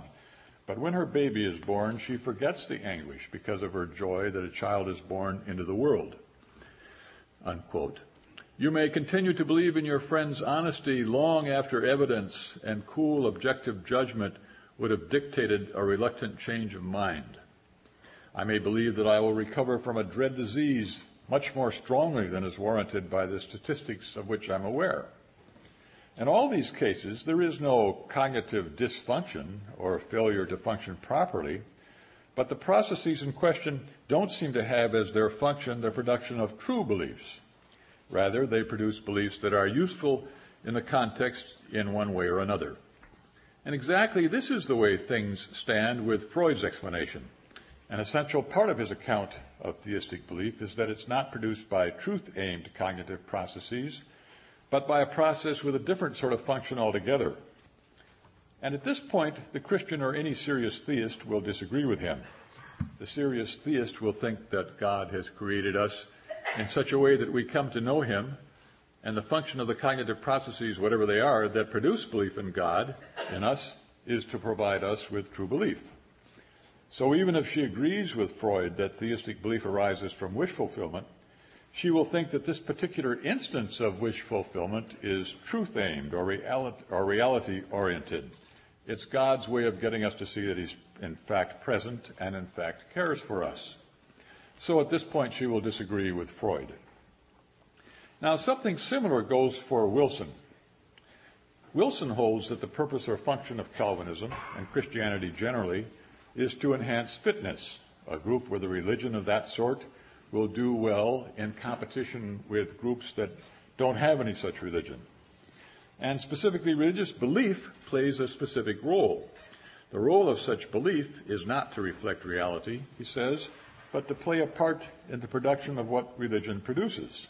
But when her baby is born, she forgets the anguish because of her joy that a child is born into the world. Unquote. You may continue to believe in your friend's honesty long after evidence and cool objective judgment would have dictated a reluctant change of mind. I may believe that I will recover from a dread disease much more strongly than is warranted by the statistics of which I'm aware. In all these cases, there is no cognitive dysfunction or failure to function properly, but the processes in question don't seem to have as their function the production of true beliefs. Rather, they produce beliefs that are useful in the context in one way or another. And exactly this is the way things stand with Freud's explanation. An essential part of his account of theistic belief is that it's not produced by truth aimed cognitive processes, but by a process with a different sort of function altogether. And at this point, the Christian or any serious theist will disagree with him. The serious theist will think that God has created us in such a way that we come to know Him, and the function of the cognitive processes, whatever they are, that produce belief in God in us, is to provide us with true belief. So even if she agrees with Freud that theistic belief arises from wish fulfillment, she will think that this particular instance of wish fulfillment is truth aimed or, reality oriented. It's God's way of getting us to see that He's in fact present and in fact cares for us. So at this point, she will disagree with Freud. Now, something similar goes for Wilson. Wilson holds that the purpose or function of Calvinism and Christianity generally is to enhance fitness. A group with a religion of that sort will do well in competition with groups that don't have any such religion. And specifically, religious belief plays a specific role. The role of such belief is not to reflect reality, he says, but to play a part in the production of what religion produces,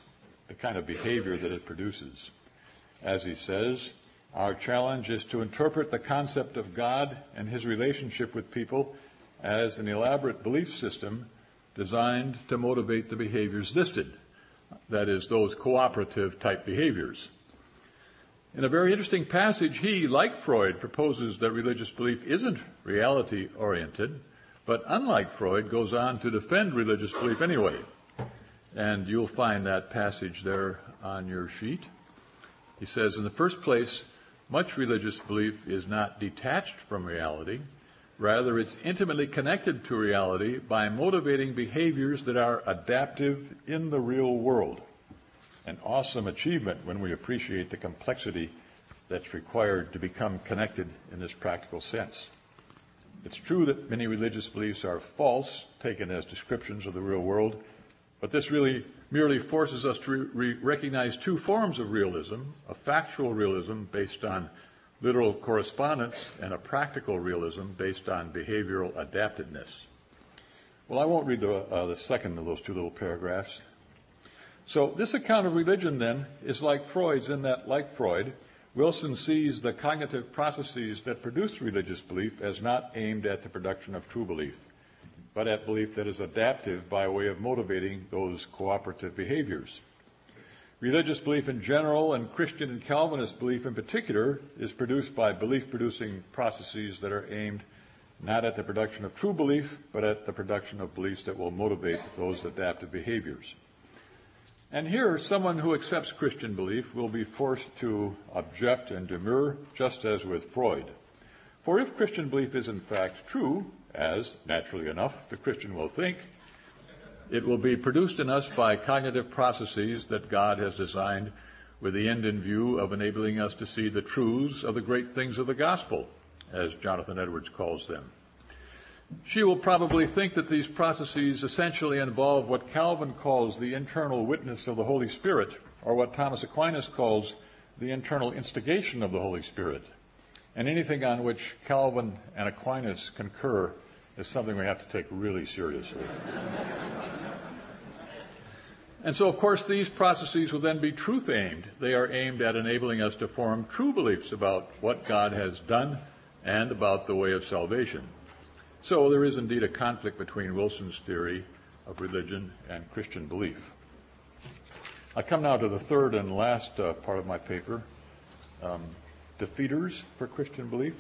the kind of behavior that it produces. As he says, our challenge is to interpret the concept of God and his relationship with people as an elaborate belief system designed to motivate the behaviors listed, that is, those cooperative type behaviors. In a very interesting passage, he, like Freud, proposes that religious belief isn't reality oriented, but unlike Freud, goes on to defend religious belief anyway. And you'll find that passage there on your sheet. He says, in the first place, much religious belief is not detached from reality, Rather, it's intimately connected to reality by motivating behaviors that are adaptive in the real world. An awesome achievement when we appreciate the complexity that's required to become connected in this practical sense. It's true that many religious beliefs are false, taken as descriptions of the real world, but this really merely forces us to re- recognize two forms of realism a factual realism based on literal correspondence and a practical realism based on behavioral adaptedness. Well, I won't read the, uh, the second of those two little paragraphs. So, this account of religion then is like Freud's, in that, like Freud, Wilson sees the cognitive processes that produce religious belief as not aimed at the production of true belief, but at belief that is adaptive by way of motivating those cooperative behaviors. Religious belief in general and Christian and Calvinist belief in particular is produced by belief producing processes that are aimed not at the production of true belief, but at the production of beliefs that will motivate those adaptive behaviors. And here, someone who accepts Christian belief will be forced to object and demur, just as with Freud. For if Christian belief is in fact true, as, naturally enough, the Christian will think, it will be produced in us by cognitive processes that God has designed with the end in view of enabling us to see the truths of the great things of the gospel, as Jonathan Edwards calls them. She will probably think that these processes essentially involve what Calvin calls the internal witness of the Holy Spirit, or what Thomas Aquinas calls the internal instigation of the Holy Spirit. And anything on which Calvin and Aquinas concur is something we have to take really seriously. and so, of course, these processes will then be truth aimed. They are aimed at enabling us to form true beliefs about what God has done and about the way of salvation. So, there is indeed a conflict between Wilson's theory of religion and Christian belief. I come now to the third and last uh, part of my paper um, defeaters for Christian belief.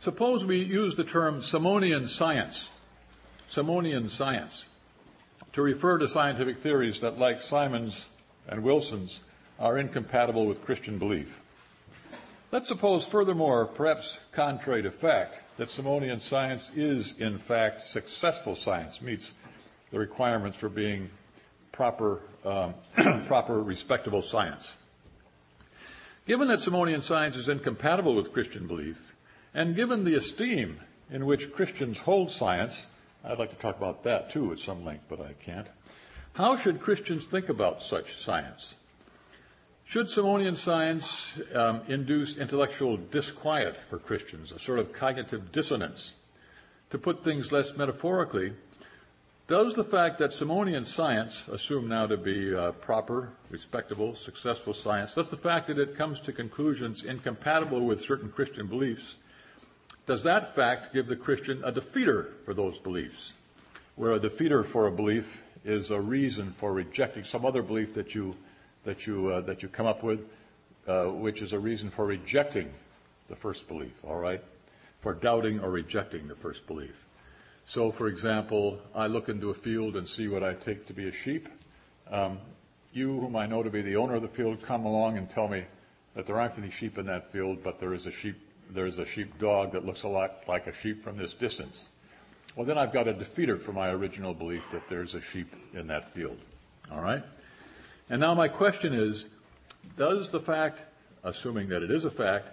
Suppose we use the term Simonian science, Simonian science, to refer to scientific theories that, like Simon's and Wilson's, are incompatible with Christian belief. Let's suppose, furthermore, perhaps contrary to fact, that Simonian science is, in fact, successful science, meets the requirements for being proper, um, proper, respectable science. Given that Simonian science is incompatible with Christian belief, and given the esteem in which Christians hold science, I'd like to talk about that too at some length, but I can't. How should Christians think about such science? Should Simonian science um, induce intellectual disquiet for Christians, a sort of cognitive dissonance? To put things less metaphorically, does the fact that Simonian science, assumed now to be uh, proper, respectable, successful science, does the fact that it comes to conclusions incompatible with certain Christian beliefs, does that fact give the Christian a defeater for those beliefs? Where a defeater for a belief is a reason for rejecting some other belief that you, that you, uh, that you come up with uh, which is a reason for rejecting the first belief, all right? For doubting or rejecting the first belief. So, for example, I look into a field and see what I take to be a sheep. Um, you, whom I know to be the owner of the field, come along and tell me that there aren't any sheep in that field, but there is a sheep, there is a sheep dog that looks a lot like a sheep from this distance. Well, then I've got a defeater for my original belief that there's a sheep in that field. All right? And now my question is, does the fact, assuming that it is a fact,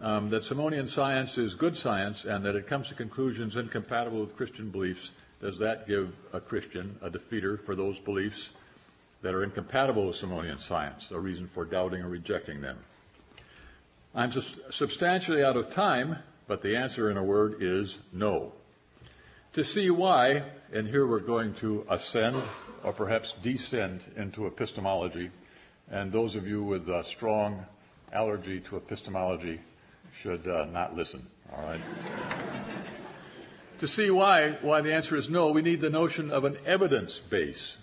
um, that Simonian science is good science and that it comes to conclusions incompatible with Christian beliefs, does that give a Christian a defeater for those beliefs that are incompatible with Simonian science, a reason for doubting or rejecting them? I'm substantially out of time, but the answer in a word is no. To see why, and here we're going to ascend or perhaps descend into epistemology, and those of you with a strong allergy to epistemology should uh, not listen. All right. to see why, why the answer is no, we need the notion of an evidence base.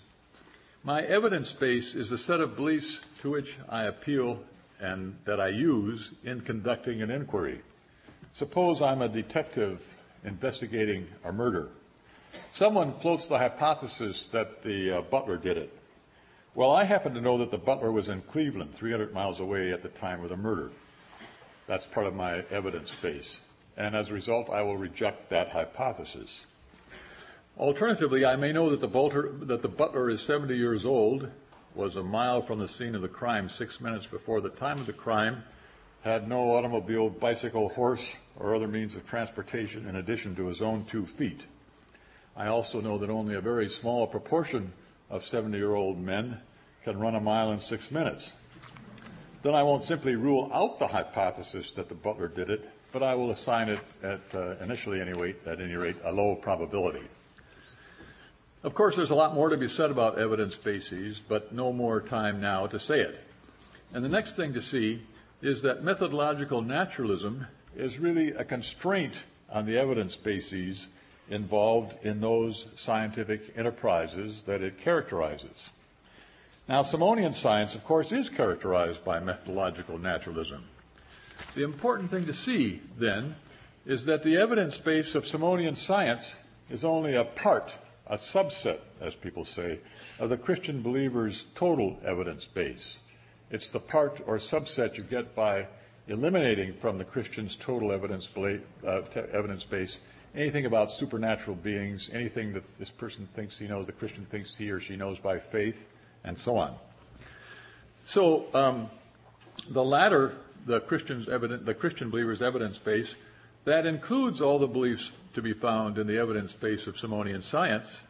My evidence base is a set of beliefs to which I appeal and that I use in conducting an inquiry. Suppose I'm a detective investigating a murder. Someone floats the hypothesis that the uh, butler did it. Well, I happen to know that the butler was in Cleveland, 300 miles away at the time of the murder. That's part of my evidence base. And as a result, I will reject that hypothesis. Alternatively, I may know that the, butler, that the butler is 70 years old, was a mile from the scene of the crime six minutes before the time of the crime, had no automobile, bicycle, horse, or other means of transportation in addition to his own two feet. I also know that only a very small proportion of 70 year old men can run a mile in six minutes. Then I won't simply rule out the hypothesis that the butler did it, but I will assign it at uh, initially anyway, at any rate, a low probability. Of course, there's a lot more to be said about evidence bases, but no more time now to say it. And the next thing to see is that methodological naturalism is really a constraint on the evidence bases involved in those scientific enterprises that it characterizes. Now, Simonian science, of course, is characterized by methodological naturalism. The important thing to see, then, is that the evidence base of Simonian science is only a part, a subset, as people say, of the Christian believer's total evidence base. It's the part or subset you get by eliminating from the Christian's total evidence, uh, base anything about supernatural beings, anything that this person thinks he knows, the Christian thinks he or she knows by faith, and so on. So um, the latter, the Christian's evident, the Christian believer's evidence base, that includes all the beliefs to be found in the evidence base of Simonian science,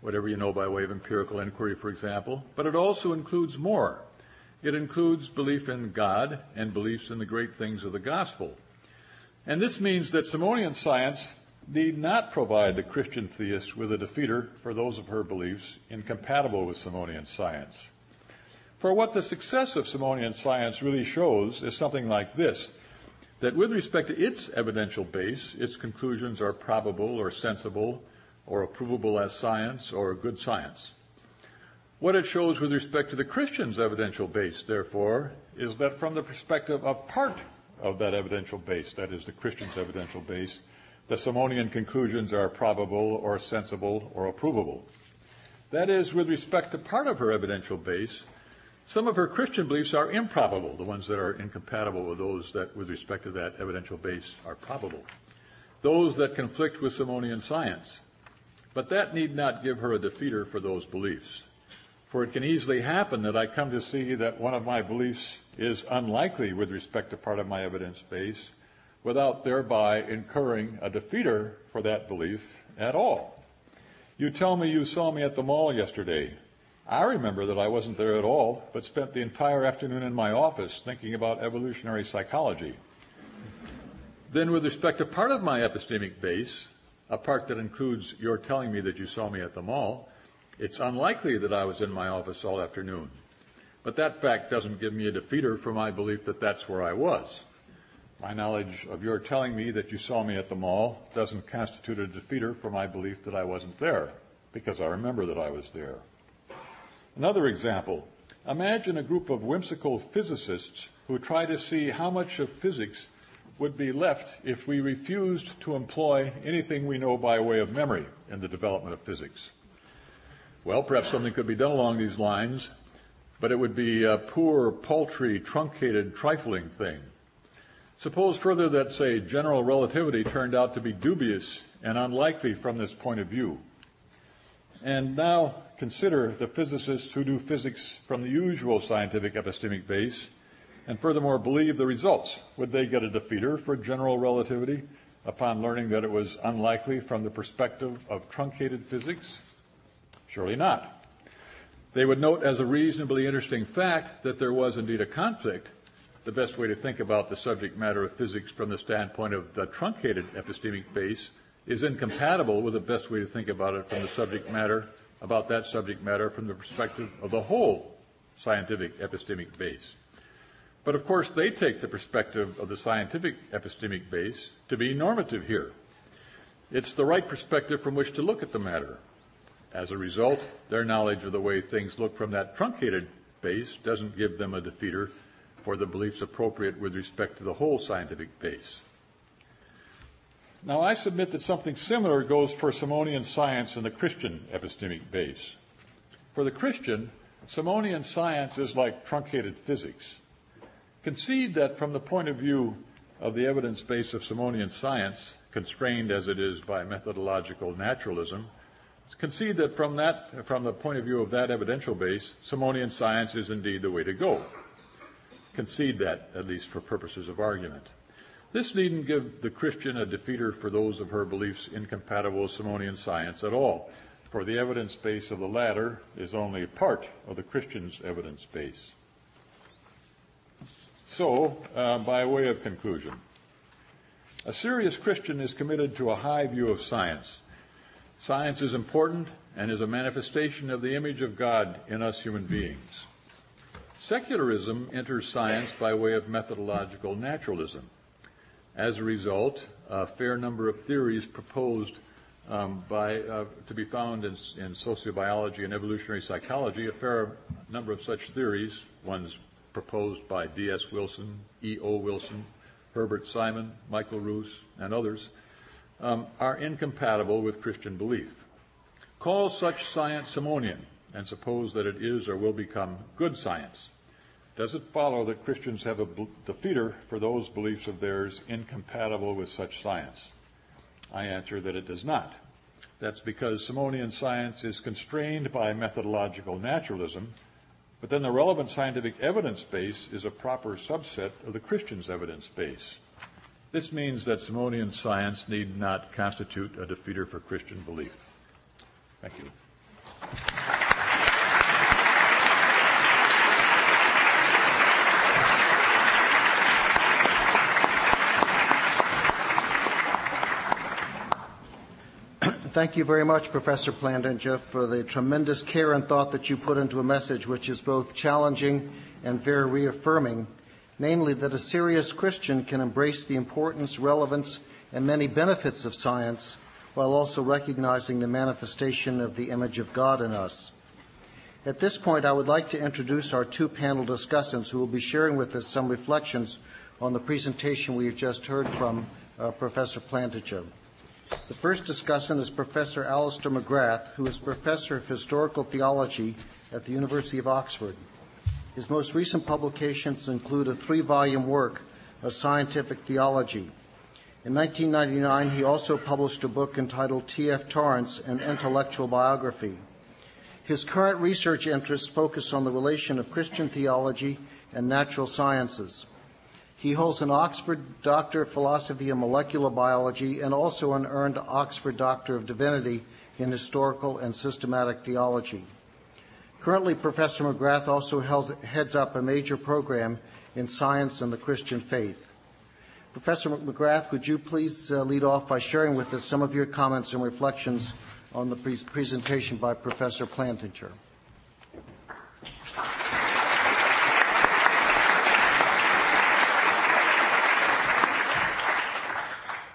whatever you know by way of empirical inquiry, for example, but it also includes more. It includes belief in God and beliefs in the great things of the gospel. And this means that Simonian science need not provide the Christian theist with a defeater for those of her beliefs incompatible with Simonian science. For what the success of Simonian science really shows is something like this that with respect to its evidential base, its conclusions are probable or sensible or approvable as science or good science. What it shows with respect to the Christian's evidential base, therefore, is that from the perspective of part of that evidential base, that is, the Christian's evidential base, the Simonian conclusions are probable or sensible or approvable. That is, with respect to part of her evidential base, some of her Christian beliefs are improbable, the ones that are incompatible with those that, with respect to that evidential base, are probable. Those that conflict with Simonian science. But that need not give her a defeater for those beliefs. For it can easily happen that I come to see that one of my beliefs is unlikely with respect to part of my evidence base, without thereby incurring a defeater for that belief at all. You tell me you saw me at the mall yesterday. I remember that I wasn't there at all, but spent the entire afternoon in my office thinking about evolutionary psychology. Then, with respect to part of my epistemic base, a part that includes your telling me that you saw me at the mall, it's unlikely that I was in my office all afternoon. But that fact doesn't give me a defeater for my belief that that's where I was. My knowledge of your telling me that you saw me at the mall doesn't constitute a defeater for my belief that I wasn't there, because I remember that I was there. Another example Imagine a group of whimsical physicists who try to see how much of physics would be left if we refused to employ anything we know by way of memory in the development of physics. Well, perhaps something could be done along these lines, but it would be a poor, paltry, truncated, trifling thing. Suppose further that, say, general relativity turned out to be dubious and unlikely from this point of view. And now consider the physicists who do physics from the usual scientific epistemic base and furthermore believe the results. Would they get a defeater for general relativity upon learning that it was unlikely from the perspective of truncated physics? Surely not. They would note as a reasonably interesting fact that there was indeed a conflict. The best way to think about the subject matter of physics from the standpoint of the truncated epistemic base is incompatible with the best way to think about it from the subject matter, about that subject matter from the perspective of the whole scientific epistemic base. But of course, they take the perspective of the scientific epistemic base to be normative here. It's the right perspective from which to look at the matter. As a result, their knowledge of the way things look from that truncated base doesn't give them a defeater for the beliefs appropriate with respect to the whole scientific base. Now, I submit that something similar goes for Simonian science and the Christian epistemic base. For the Christian, Simonian science is like truncated physics. Concede that from the point of view of the evidence base of Simonian science, constrained as it is by methodological naturalism, concede that from that, from the point of view of that evidential base, Simonian science is indeed the way to go. Concede that, at least for purposes of argument. This needn't give the Christian a defeater for those of her beliefs incompatible with Simonian science at all, for the evidence base of the latter is only part of the Christian's evidence base. So, uh, by way of conclusion, a serious Christian is committed to a high view of science Science is important and is a manifestation of the image of God in us human beings. Secularism enters science by way of methodological naturalism. As a result, a fair number of theories proposed um, by, uh, to be found in, in, sociobiology and evolutionary psychology, a fair number of such theories, ones proposed by D.S. Wilson, E.O. Wilson, Herbert Simon, Michael Ruse, and others, um, are incompatible with Christian belief. Call such science Simonian and suppose that it is or will become good science. Does it follow that Christians have a defeater for those beliefs of theirs incompatible with such science? I answer that it does not. That's because Simonian science is constrained by methodological naturalism, but then the relevant scientific evidence base is a proper subset of the Christian's evidence base. This means that Simonian science need not constitute a defeater for Christian belief. Thank you.
Thank you very much, Professor Plantinga, for the tremendous care and thought that you put into a message which is both challenging and very reaffirming namely that a serious Christian can embrace the importance, relevance, and many benefits of science while also recognizing the manifestation of the image of God in us. At this point, I would like to introduce our two panel discussants who will be sharing with us some reflections on the presentation we have just heard from uh, Professor Plantinga. The first discussant is Professor Alister McGrath, who is Professor of Historical Theology at the University of Oxford. His most recent publications include a three volume work, A Scientific Theology. In 1999, he also published a book entitled T.F. Torrance An Intellectual Biography. His current research interests focus on the relation of Christian theology and natural sciences. He holds an Oxford Doctor of Philosophy in Molecular Biology and also an earned Oxford Doctor of Divinity in Historical and Systematic Theology. Currently, Professor McGrath also heads up a major program in science and the Christian faith. Professor McGrath, would you please uh, lead off by sharing with us some of your comments and reflections on the pre- presentation by Professor Plantinga?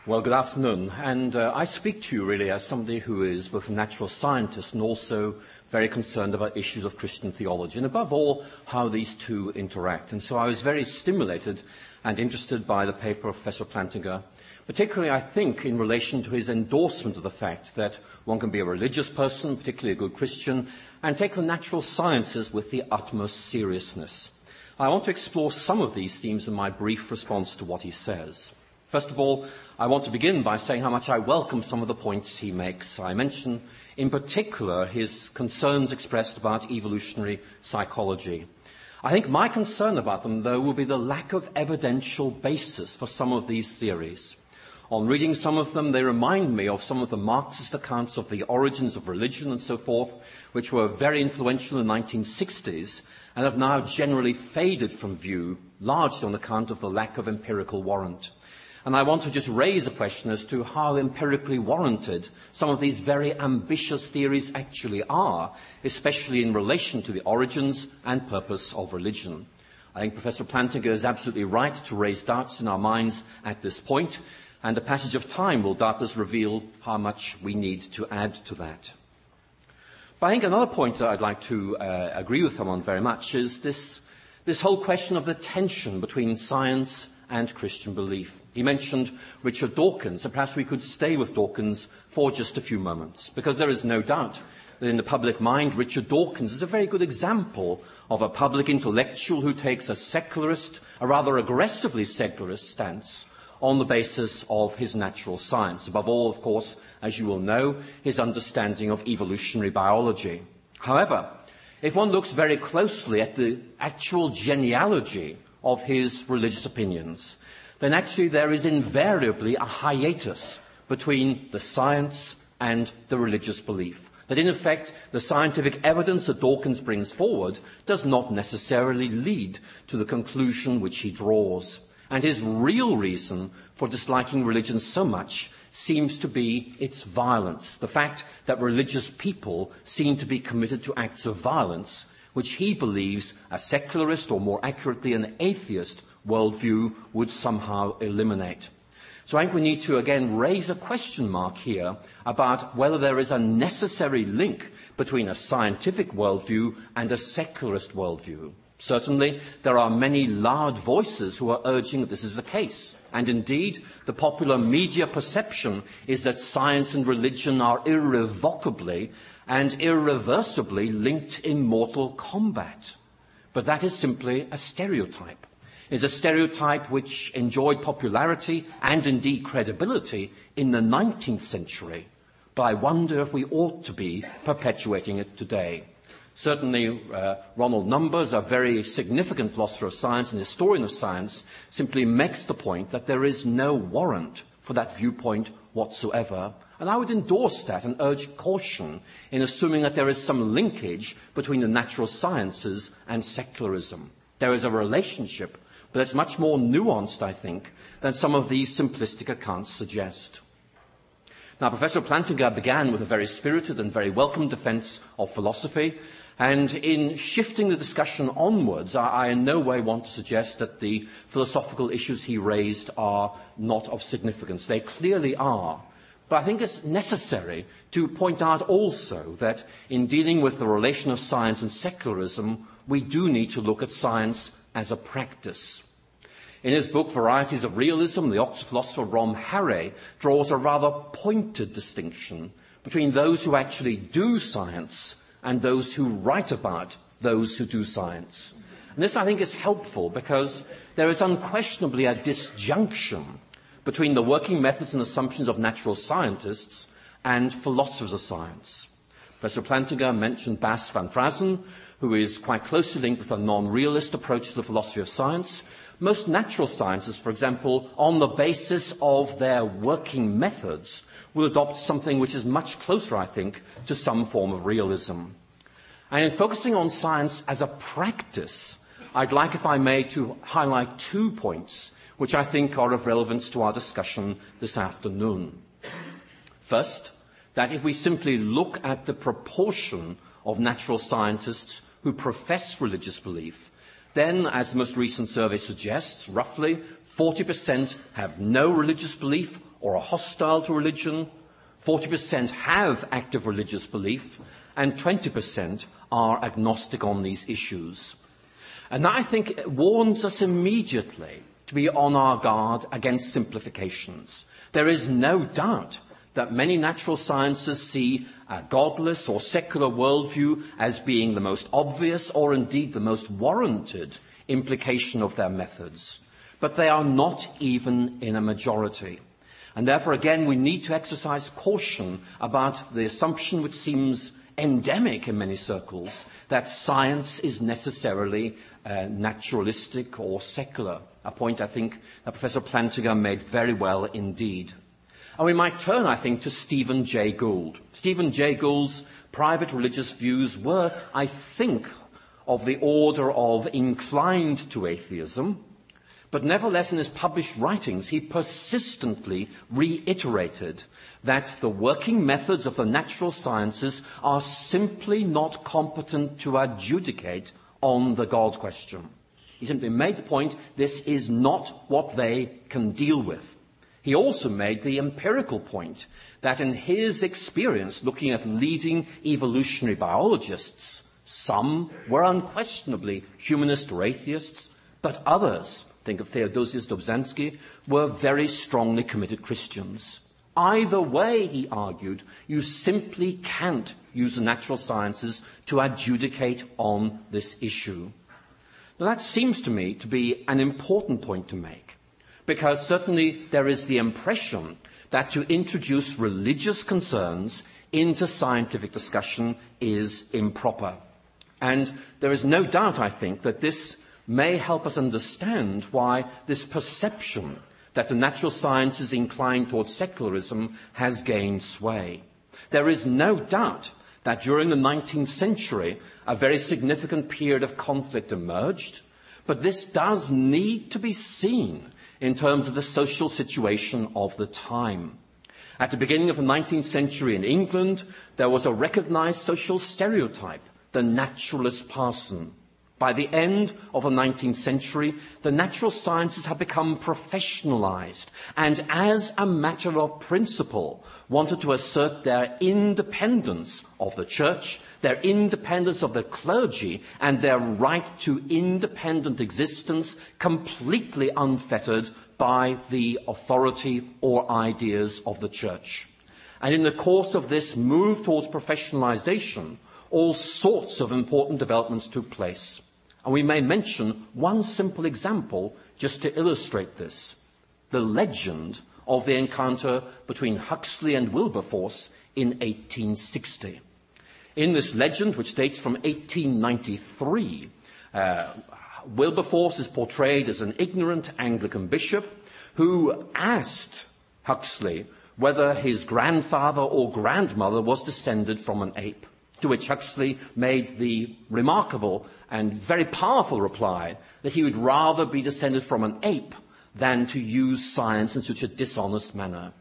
Well, good afternoon. And uh, I speak to you really as somebody who is both a natural scientist and also very concerned about issues of Christian theology, and above all, how these two interact. And so I was very stimulated and interested by the paper of Professor Plantinga, particularly, I think, in relation to his endorsement of the fact that one can be a religious person, particularly a good Christian, and take the natural sciences with the utmost seriousness. I want to explore some of these themes in my brief response to what he says. First of all, I want to begin by saying how much I welcome some of the points he makes. I mention, in particular, his concerns expressed about evolutionary psychology. I think my concern about them, though, will be the lack of evidential basis for some of these theories. On reading some of them, they remind me of some of the Marxist accounts of the origins of religion and so forth, which were very influential in the 1960s and have now generally faded from view, largely on account of the lack of empirical warrant. And I want to just raise a question as to how empirically warranted some of these very ambitious theories actually are, especially in relation to the origins and purpose of religion. I think Professor Plantinga is absolutely right to raise doubts in our minds at this point, and the passage of time will doubtless reveal how much we need to add to that. But I think another point that I'd like to uh, agree with him on very much is this, this whole question of the tension between science and Christian belief. He mentioned Richard Dawkins, and perhaps we could stay with Dawkins for just a few moments, because there is no doubt that in the public mind, Richard Dawkins is a very good example of a public intellectual who takes a secularist, a rather aggressively secularist stance on the basis of his natural science. Above all, of course, as you will know, his understanding of evolutionary biology. However, if one looks very closely at the actual genealogy of his religious opinions, then actually there is invariably a hiatus between the science and the religious belief. That in effect, the scientific evidence that Dawkins brings forward does not necessarily lead to the conclusion which he draws. And his real reason for disliking religion so much seems to be its violence. The fact that religious people seem to be committed to acts of violence, which he believes a secularist, or more accurately, an atheist, worldview would somehow eliminate. So I think we need to again raise a question mark here about whether there is a necessary link between a scientific worldview and a secularist worldview. Certainly, there are many loud voices who are urging that this is the case. And indeed, the popular media perception is that science and religion are irrevocably and irreversibly linked in mortal combat. But that is simply a stereotype is a stereotype which enjoyed popularity and indeed credibility in the 19th century, but I wonder if we ought to be perpetuating it today. Certainly, uh, Ronald Numbers, a very significant philosopher of science and historian of science, simply makes the point that there is no warrant for that viewpoint whatsoever. And I would endorse that and urge caution in assuming that there is some linkage between the natural sciences and secularism. There is a relationship but it's much more nuanced, I think, than some of these simplistic accounts suggest. Now, Professor Plantinga began with a very spirited and very welcome defense of philosophy, and in shifting the discussion onwards, I, I, in no way want to suggest that the philosophical issues he raised are not of significance. They clearly are. But I think it's necessary to point out also that in dealing with the relation of science and secularism, we do need to look at science as a practice. In his book, Varieties of Realism, the Oxford philosopher Rom Harre draws a rather pointed distinction between those who actually do science and those who write about those who do science. And this, I think, is helpful because there is unquestionably a disjunction between the working methods and assumptions of natural scientists and philosophers of science. Professor Plantinga mentioned Bas van Fraassen, who is quite closely linked with a non-realist approach to the philosophy of science, most natural sciences, for example, on the basis of their working methods, will adopt something which is much closer, I think, to some form of realism. And in focusing on science as a practice, I'd like, if I may, to highlight two points which I think are of relevance to our discussion this afternoon. First, that if we simply look at the proportion of natural scientists who profess religious belief, then, as the most recent survey suggests, roughly 40% have no religious belief or are hostile to religion, 40% have active religious belief, and 20% are agnostic on these issues. And that, I think, it warns us immediately to be on our guard against simplifications. There is no doubt that many natural sciences see a godless or secular worldview as being the most obvious or indeed the most warranted implication of their methods. But they are not even in a majority. And therefore, again, we need to exercise caution about the assumption which seems endemic in many circles that science is necessarily uh, naturalistic or secular. A point I think that Professor Plantinga made very well indeed. And we might turn, I think, to Stephen Jay Gould. Stephen Jay Gould's private religious views were, I think, of the order of inclined to atheism, but nevertheless, in his published writings, he persistently reiterated that the working methods of the natural sciences are simply not competent to adjudicate on the God question. He simply made the point this is not what they can deal with. He also made the empirical point that in his experience looking at leading evolutionary biologists, some were unquestionably humanist or atheists, but others, think of Theodosius Dobzhansky, were very strongly committed Christians. Either way, he argued, you simply can't use the natural sciences to adjudicate on this issue. Now that seems to me to be an important point to make, because certainly there is the impression that to introduce religious concerns into scientific discussion is improper. And there is no doubt, I think, that this may help us understand why this perception that the natural sciences incline towards secularism has gained sway. There is no doubt that during the 19th century, a very significant period of conflict emerged, but this does need to be seen in terms of the social situation of the time. At the beginning of the 19th century in England, there was a recognized social stereotype, the naturalist parson. By the end of the 19th century, the natural sciences had become professionalized and as a matter of principle wanted to assert their independence of the church, their independence of the clergy, and their right to independent existence completely unfettered by the authority or ideas of the church. And in the course of this move towards professionalization, all sorts of important developments took place. And we may mention one simple example just to illustrate this. The legend of the encounter between Huxley and Wilberforce in 1860. In this legend, which dates from 1893, uh, Wilberforce is portrayed as an ignorant Anglican bishop who asked Huxley whether his grandfather or grandmother was descended from an ape. To which Huxley made the remarkable and very powerful reply that he would rather be descended from an ape than to use science in such a dishonest manner.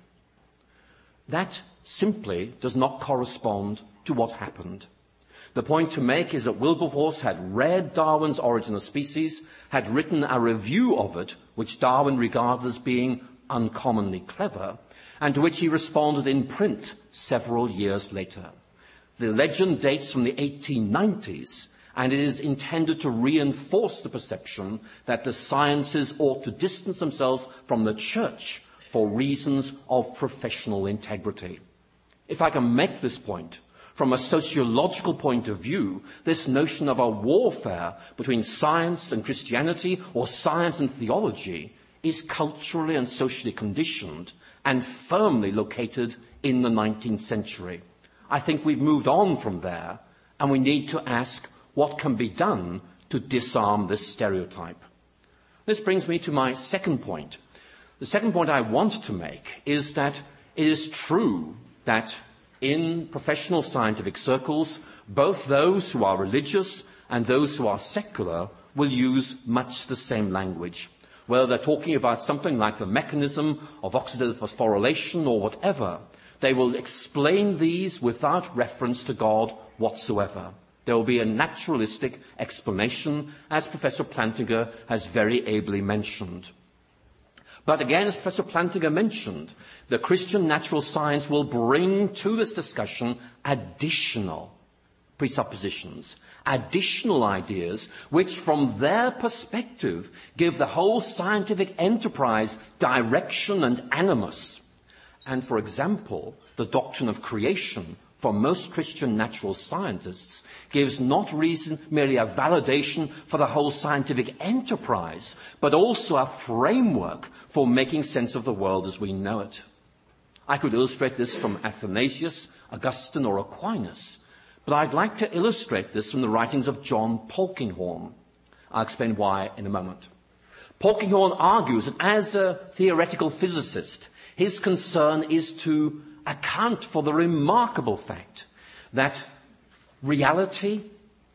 That simply does not correspond to what happened. The point to make is that Wilberforce had read Darwin's Origin of Species, had written a review of it, which Darwin regarded as being uncommonly clever, and to which he responded in print several years later. The legend dates from the 1890s, and it is intended to reinforce the perception that the sciences ought to distance themselves from the church for reasons of professional integrity. If I can make this point, from a sociological point of view, this notion of a warfare between science and Christianity or science and theology is culturally and socially conditioned and firmly located in the 19th century. I think we've moved on from there, and we need to ask what can be done to disarm this stereotype. This brings me to my second point. The second point I want to make is that it is true that in professional scientific circles, both those who are religious and those who are secular will use much the same language. Whether they're talking about something like the mechanism of oxidative phosphorylation or whatever, they will explain these without reference to God whatsoever. There will be a naturalistic explanation, as Professor Plantinga has very ably mentioned. But again, as Professor Plantinga mentioned, the Christian natural science will bring to this discussion additional presuppositions, additional ideas, which from their perspective give the whole scientific enterprise direction and animus. And for example, the doctrine of creation for most Christian natural scientists gives not reason merely a validation for the whole scientific enterprise, but also a framework for making sense of the world as we know it. I could illustrate this from Athanasius, Augustine, or Aquinas, but I'd like to illustrate this from the writings of John Polkinghorne. I'll explain why in a moment. Polkinghorne argues that as a theoretical physicist, his concern is to account for the remarkable fact that reality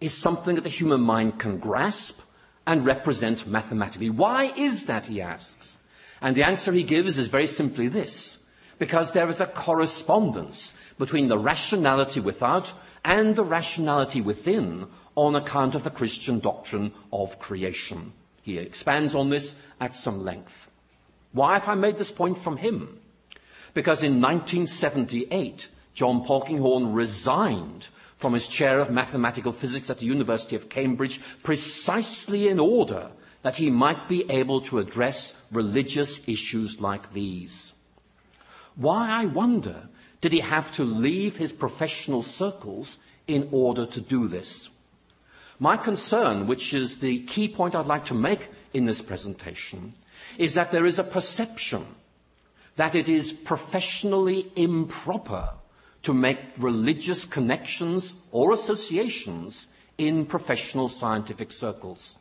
is something that the human mind can grasp and represent mathematically. Why is that, he asks? And the answer he gives is very simply this. Because there is a correspondence between the rationality without and the rationality within on account of the Christian doctrine of creation. He expands on this at some length. Why have I made this point from him? Because in 1978, John Polkinghorne resigned from his chair of mathematical physics at the University of Cambridge precisely in order that he might be able to address religious issues like these. Why, I wonder, did he have to leave his professional circles in order to do this? My concern, which is the key point I'd like to make in this presentation, is that there is a perception that it is professionally improper to make religious connections or associations in professional scientific circles.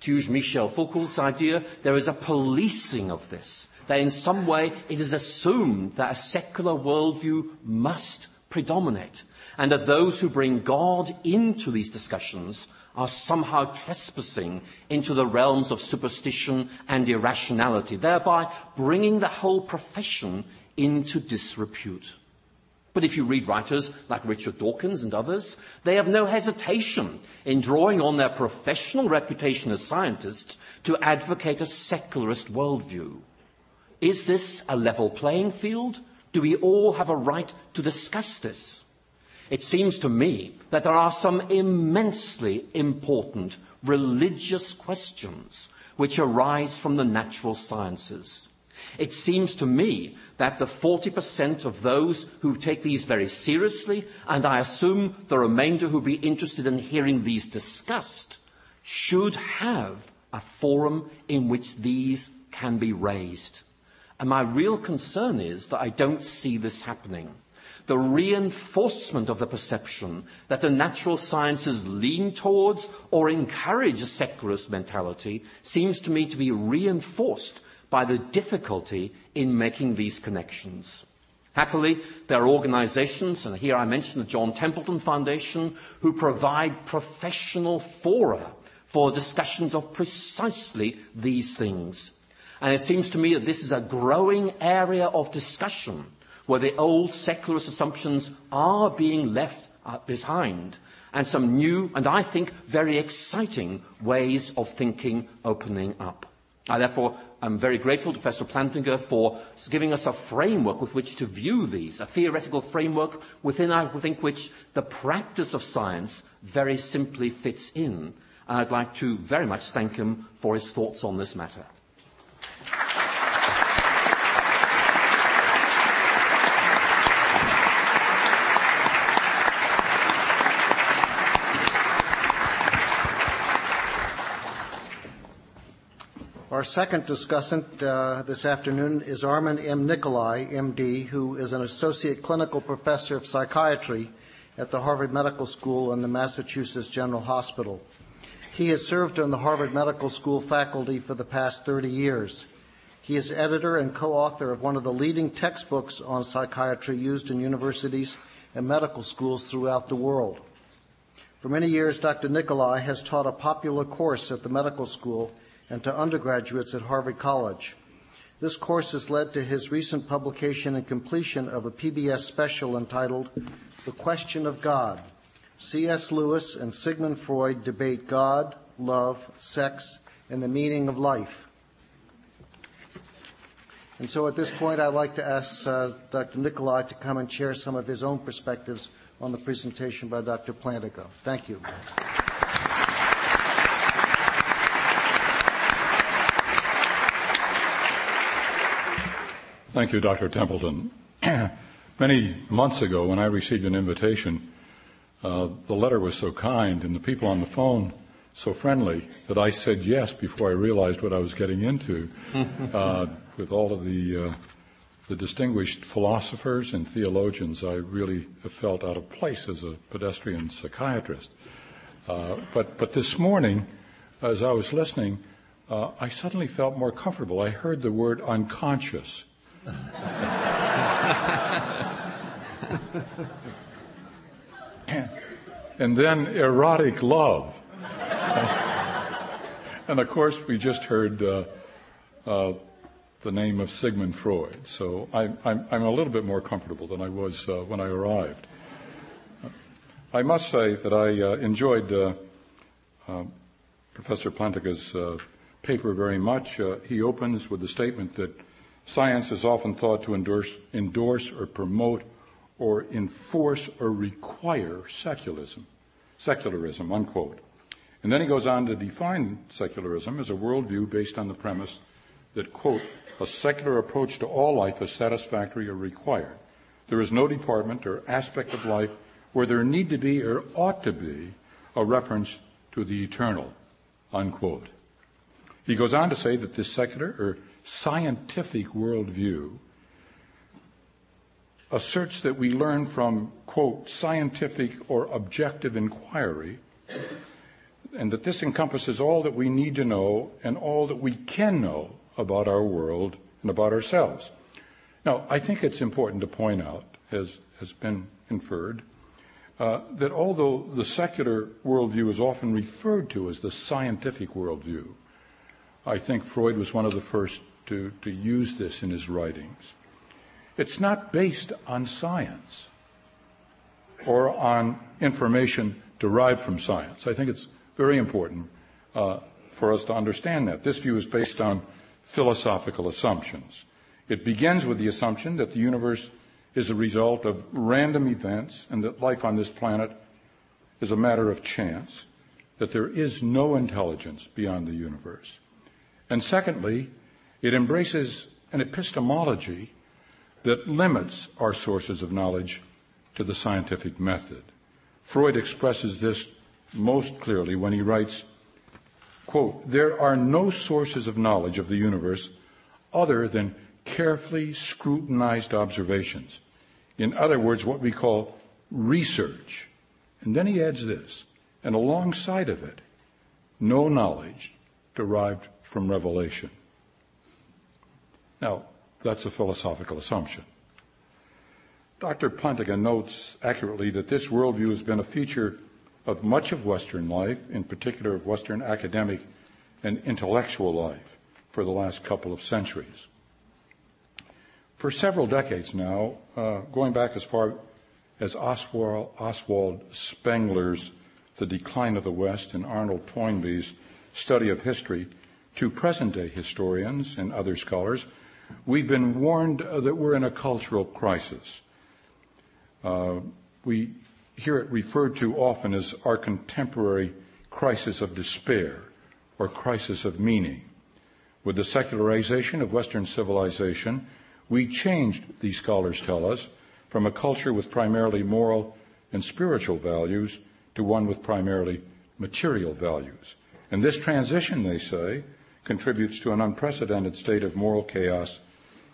To use Michel Foucault's idea, there is a policing of this, that in some way it is assumed that a secular worldview must predominate, and that those who bring God into these discussions are somehow trespassing into the realms of superstition and irrationality, thereby bringing the whole profession into disrepute. But if you read writers like Richard Dawkins and others, they have no hesitation in drawing on their professional reputation as scientists to advocate a secularist worldview. Is this a level playing field? Do we all have a right to discuss this? It seems to me that there are some immensely important religious questions which arise from the natural sciences. It seems to me that the 40% of those who take these very seriously, and I assume the remainder who be interested in hearing these discussed, should have a forum in which these can be raised. And my real concern is that I don't see this happening the reinforcement of the perception that the natural sciences lean towards or encourage a secularist mentality seems to me to be reinforced by the difficulty in making these connections. Happily, there are organizations, and here I mention the John Templeton Foundation, who provide professional fora for discussions of precisely these things. And it seems to me that this is a growing area of discussion where the old secularist assumptions are being left uh, behind and some new and I think very exciting ways of thinking opening up. I therefore am very grateful to Professor Plantinga for giving us a framework with which to view these, a theoretical framework within, I think, which the practice of science very simply fits in. And I'd like to very much thank him for his thoughts on this matter.
Our second discussant uh, this afternoon is Armand M. Nicholi, MD, who is an associate clinical professor of psychiatry at the Harvard Medical School and the Massachusetts General Hospital. He has served on the Harvard Medical School faculty for the past 30 years. He is editor and co author of one of the leading textbooks on psychiatry used in universities and medical schools throughout the world. For many years, Dr. Nikolai has taught a popular course at the medical school and to undergraduates at Harvard College. This course has led to his recent publication and completion of a PBS special entitled The Question of God. C.S. Lewis and Sigmund Freud debate God, love, sex, and the meaning of life. And so at this point, I'd like to ask uh, Dr. Nicholi to come and share some of his own perspectives on the presentation by Dr. Plantinga. Thank you.
Thank you, Dr. Templeton. Many months ago, when I received an invitation, uh, the letter was so kind and the people on the phone so friendly that I said yes before I realized what I was getting into. uh, with all of the uh, the distinguished philosophers and theologians, I really have felt out of place as a pedestrian psychiatrist. Uh, but but this morning, as I was listening, uh, I suddenly felt more comfortable. I heard the word unconscious. and then erotic love. and of course, we just heard uh, uh, the name of Sigmund Freud. So I, am a little bit more comfortable than I was uh, when I arrived. I must say that I uh, enjoyed uh, uh, Professor Plantinga's paper very much. he opens with the statement that science is often thought to endorse, endorse or promote or enforce or require secularism, secularism, unquote. And then he goes on to define secularism as a worldview based on the premise that, quote, a secular approach to all life is satisfactory or required. There is no department or aspect of life where there need to be or ought to be a reference to the eternal, unquote. He goes on to say that this secular or scientific worldview asserts that we learn from, quote, scientific or objective inquiry, and that this encompasses all that we need to know and all that we can know about our world and about ourselves. Now, I think it's important to point out, as has been inferred, uh, that although the secular worldview is often referred to as the scientific worldview, I think Freud was one of the first to, to use this in his writings. It's not based on science or on information derived from science. I think it's very important uh, for us to understand that. This view is based on philosophical assumptions. It begins with the assumption that the universe is a result of random events and that life on this planet is a matter of chance, that there is no intelligence beyond the universe. And secondly, it embraces an epistemology that limits our sources of knowledge to the scientific method. Freud expresses this most clearly when he writes, quote, there are no sources of knowledge of the universe other than carefully scrutinized observations. In other words, what we call research. And then he adds this, and alongside of it, no knowledge derived from revelation. Now, that's a philosophical assumption. Dr. Plantinga notes accurately that this worldview has been a feature of much of Western life, in particular of Western academic and intellectual life, for the last couple of centuries. For several decades now, uh, going back as far as Oswald, Oswald Spengler's The Decline of the West and Arnold Toynbee's study of history, to present day historians and other scholars, We've been warned that we're in a cultural crisis. Uh, we hear it referred to often as our contemporary crisis of despair or crisis of meaning. With the secularization of Western civilization, we changed, these scholars tell us, from a culture with primarily moral and spiritual values to one with primarily material values. And this transition, they say, contributes to an unprecedented state of moral chaos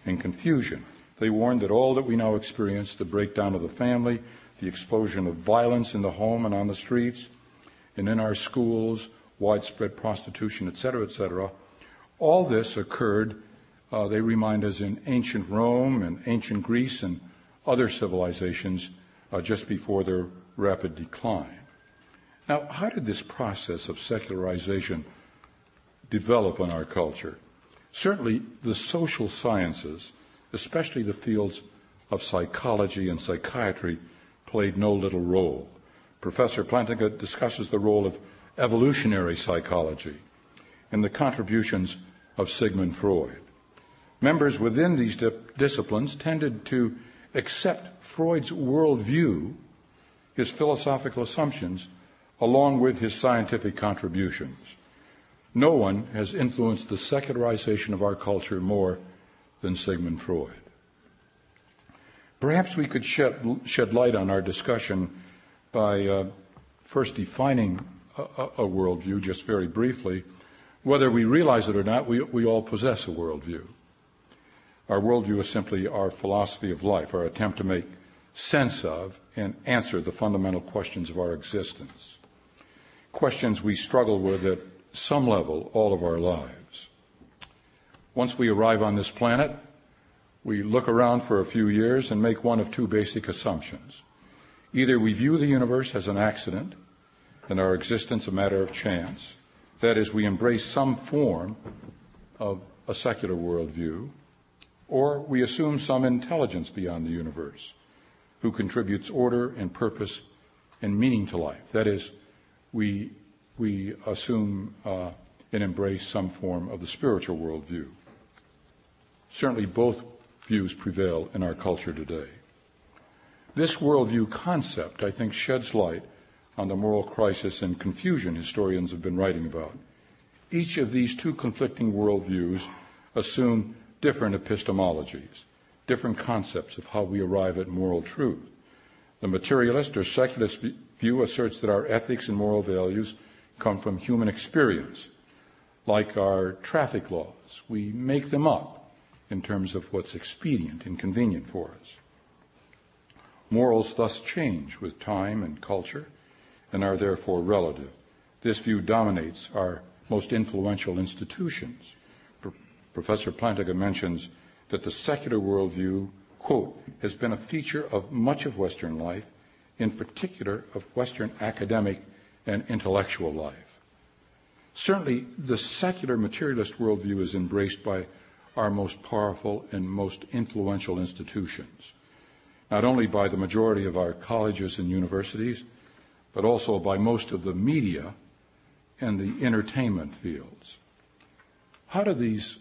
and confusion. They warned that all that we now experience, the breakdown of the family, the explosion of violence in the home and on the streets, and in our schools, widespread prostitution, etc., etc., all this occurred, uh, they remind us, in ancient Rome and ancient Greece and other civilizations uh, just before their rapid decline. Now, how did this process of secularization develop in our culture. Certainly, the social sciences, especially the fields of psychology and psychiatry, played no little role. Professor Plantinga discusses the role of evolutionary psychology and the contributions of Sigmund Freud. Members within these di- disciplines tended to accept Freud's worldview, his philosophical assumptions, along with his scientific contributions. No one has influenced the secularization of our culture more than Sigmund Freud. Perhaps we could shed, shed light on our discussion by uh, first defining a, a, worldview, just very briefly. Whether we realize it or not, we, we all possess a worldview. Our worldview is simply our philosophy of life, our attempt to make sense of and answer the fundamental questions of our existence. Questions we struggle with some level all of our lives. Once we arrive on this planet, we look around for a few years and make one of two basic assumptions. Either we view the universe as an accident and our existence a matter of chance, that is, we embrace some form of a secular worldview, or we assume some intelligence beyond the universe who contributes order and purpose and meaning to life. That is, we, we assume uh, and embrace some form of the spiritual worldview. Certainly, both views prevail in our culture today. This worldview concept, I think, sheds light on the moral crisis and confusion historians have been writing about. Each of these two conflicting worldviews assume different epistemologies, different concepts of how we arrive at moral truth. The materialist or secularist view asserts that our ethics and moral values come from human experience, like our traffic laws. We make them up in terms of what's expedient and convenient for us. Morals thus change with time and culture and are therefore relative. This view dominates our most influential institutions. Pro- Professor Plantinga mentions that the secular worldview, quote, has been a feature of much of Western life, in particular of Western academic and intellectual life. Certainly, the secular materialist worldview is embraced by our most powerful and most influential institutions, not only by the majority of our colleges and universities, but also by most of the media and the entertainment fields. How do these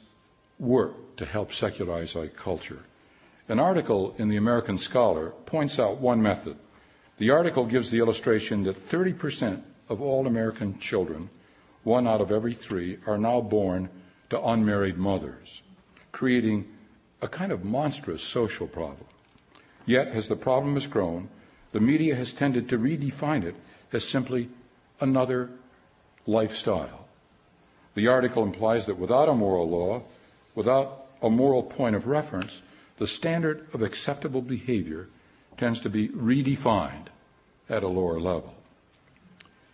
work to help secularize our culture? An article in the American Scholar points out one method. The article gives the illustration that 30% of all American children, one out of every three, are now born to unmarried mothers creating a kind of monstrous social problem. Yet, as the problem has grown, the media has tended to redefine it as simply another lifestyle. The article implies that without a moral law, without a moral point of reference, the standard of acceptable behavior tends to be redefined at a lower level.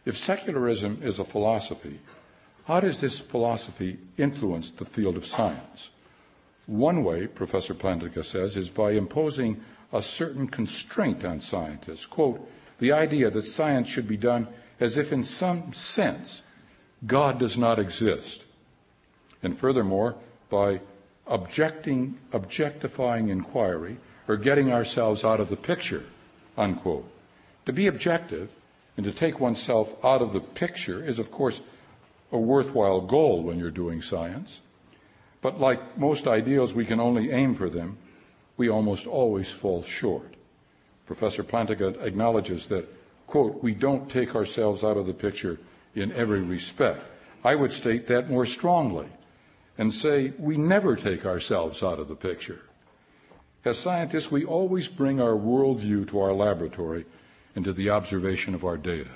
If secularism is a philosophy, how does this philosophy influence the field of science? One way, Professor Plantinga says, is by imposing a certain constraint on scientists. Quote, the idea that science should be done as if, in some sense, God does not exist. And furthermore, by objecting, objectifying inquiry or getting ourselves out of the picture, unquote. To be objective and to take oneself out of the picture is, of course, a worthwhile goal when you're doing science. But like most ideals, we can only aim for them. We almost always fall short. Professor Plantinga acknowledges that, quote, we don't take ourselves out of the picture in every respect. I would state that more strongly and say we never take ourselves out of the picture. As scientists, we always bring our worldview to our laboratory and to the observation of our data.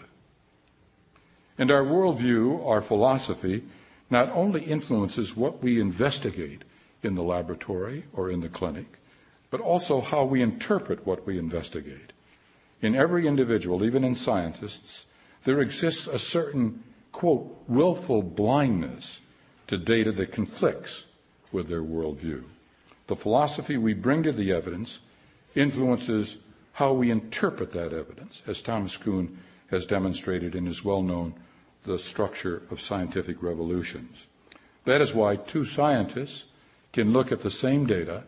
And our worldview, our philosophy, not only influences what we investigate in the laboratory or in the clinic, but also how we interpret what we investigate. In every individual, even in scientists, there exists a certain, quote, willful blindness to data that conflicts with their worldview. The philosophy we bring to the evidence influences how we interpret that evidence, as Thomas Kuhn has demonstrated in his well known the structure of scientific revolutions. That is why two scientists can look at the same data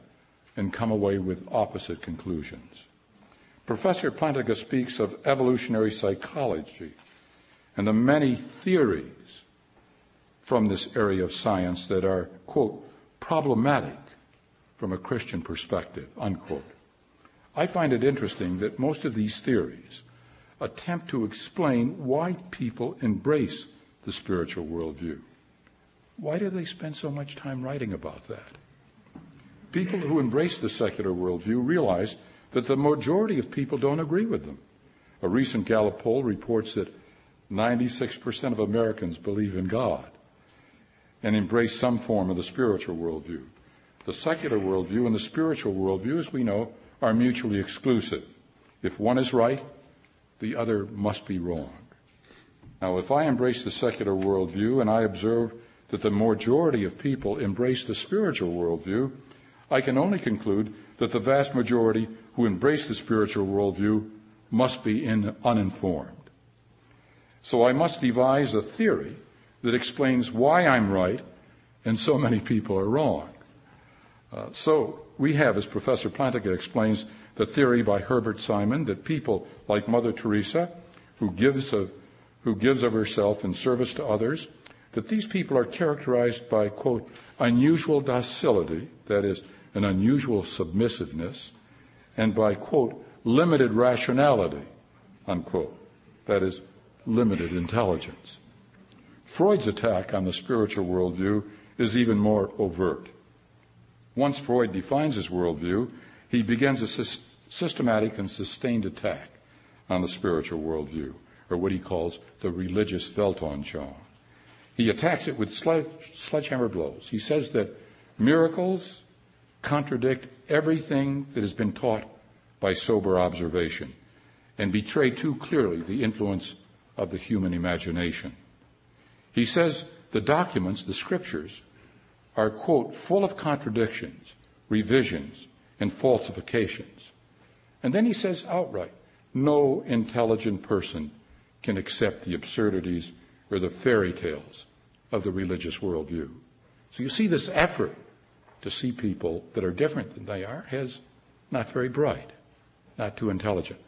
and come away with opposite conclusions. Professor Plantinga speaks of evolutionary psychology and the many theories from this area of science that are, quote, problematic from a Christian perspective, unquote. I find it interesting that most of these theories attempt to explain why people embrace the spiritual worldview. Why do they spend so much time writing about that? People who embrace the secular worldview realize that the majority of people don't agree with them. A recent Gallup poll reports that 96% of Americans believe in God and embrace some form of the spiritual worldview. The secular worldview and the spiritual worldview, as we know, are mutually exclusive. If one is right, the other must be wrong. Now, if I embrace the secular worldview and I observe that the majority of people embrace the spiritual worldview, I can only conclude that the vast majority who embrace the spiritual worldview must be in, uninformed. So I must devise a theory that explains why I'm right and so many people are wrong. Uh, so we have, as Professor Plantinga explains, the theory by Herbert Simon that people like Mother Teresa, who gives of, who gives of herself in service to others, that these people are characterized by, quote, unusual docility, that is, an unusual submissiveness, and by, quote, limited rationality, unquote, that is, limited intelligence. Freud's attack on the spiritual worldview is even more overt. Once Freud defines his worldview, he begins a systematic and sustained attack on the spiritual worldview, or what he calls the religious Weltanschauung. He attacks it with sledgehammer blows. He says that miracles contradict everything that has been taught by sober observation and betray too clearly the influence of the human imagination. He says the documents, the scriptures, are, quote, full of contradictions, revisions, and falsifications. And then he says outright, no intelligent person can accept the absurdities or the fairy tales of the religious worldview. So you see this effort to see people that are different than they are as not very bright, not too intelligent.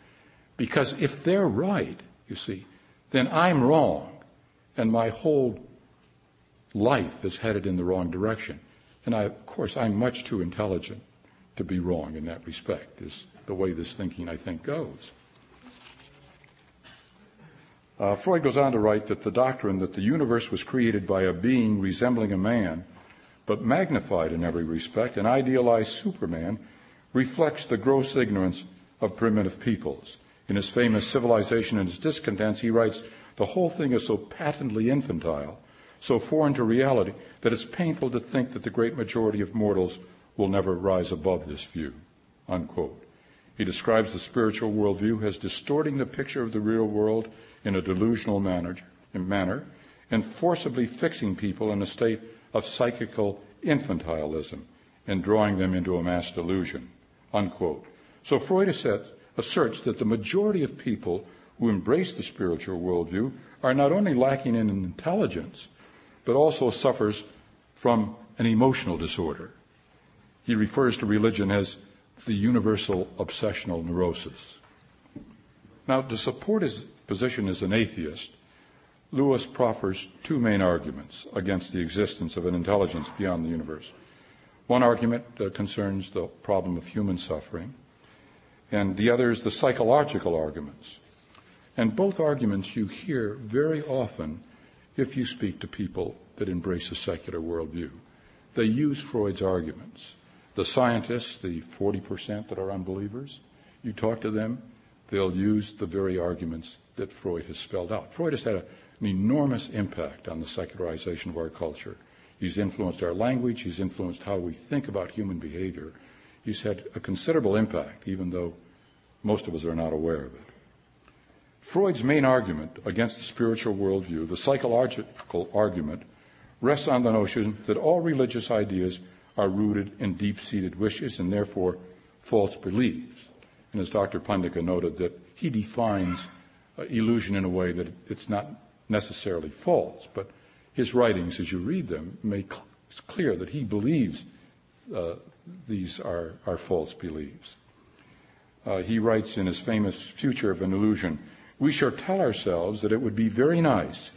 Because if they're right, you see, then I'm wrong, and my whole life is headed in the wrong direction. And I, of course, I'm much too intelligent to be wrong in that respect, is the way this thinking, I think, goes. Uh, Freud goes on to write that the doctrine that the universe was created by a being resembling a man, but magnified in every respect, an idealized Superman, reflects the gross ignorance of primitive peoples. In his famous Civilization and Its Discontents, he writes, The whole thing is so patently infantile, so foreign to reality, that it's painful to think that the great majority of mortals will never rise above this view. Unquote. He describes the spiritual worldview as distorting the picture of the real world in a delusional manner, manner and forcibly fixing people in a state of psychical infantilism and drawing them into a mass delusion. Unquote. So Freud asserts that the majority of people who embrace the spiritual worldview are not only lacking in intelligence, but also suffers from an emotional disorder. He refers to religion as the universal obsessional neurosis. Now, to support his position as an atheist, Lewis proffers two main arguments against the existence of an intelligence beyond the universe. One argument uh, concerns the problem of human suffering, and the other is the psychological arguments. And both arguments you hear very often if you speak to people that embrace a secular worldview. They use Freud's arguments. The scientists, the 40% that are unbelievers, you talk to them, they'll use the very arguments that Freud has spelled out. Freud has had a, an enormous impact on the secularization of our culture. He's influenced our language, he's influenced how we think about human behavior. He's had a considerable impact, even though most of us are not aware of it. Freud's main argument against the spiritual worldview, the psychological argument, rests on the notion that all religious ideas are rooted in deep seated wishes and therefore false beliefs. And as Dr. Plantinga noted, that he defines uh, illusion in a way that it's not necessarily false, but his writings, as you read them, make clear that he believes uh, these are, are false beliefs. Uh, he writes in his famous Future of an Illusion We shall tell ourselves that it would be very nice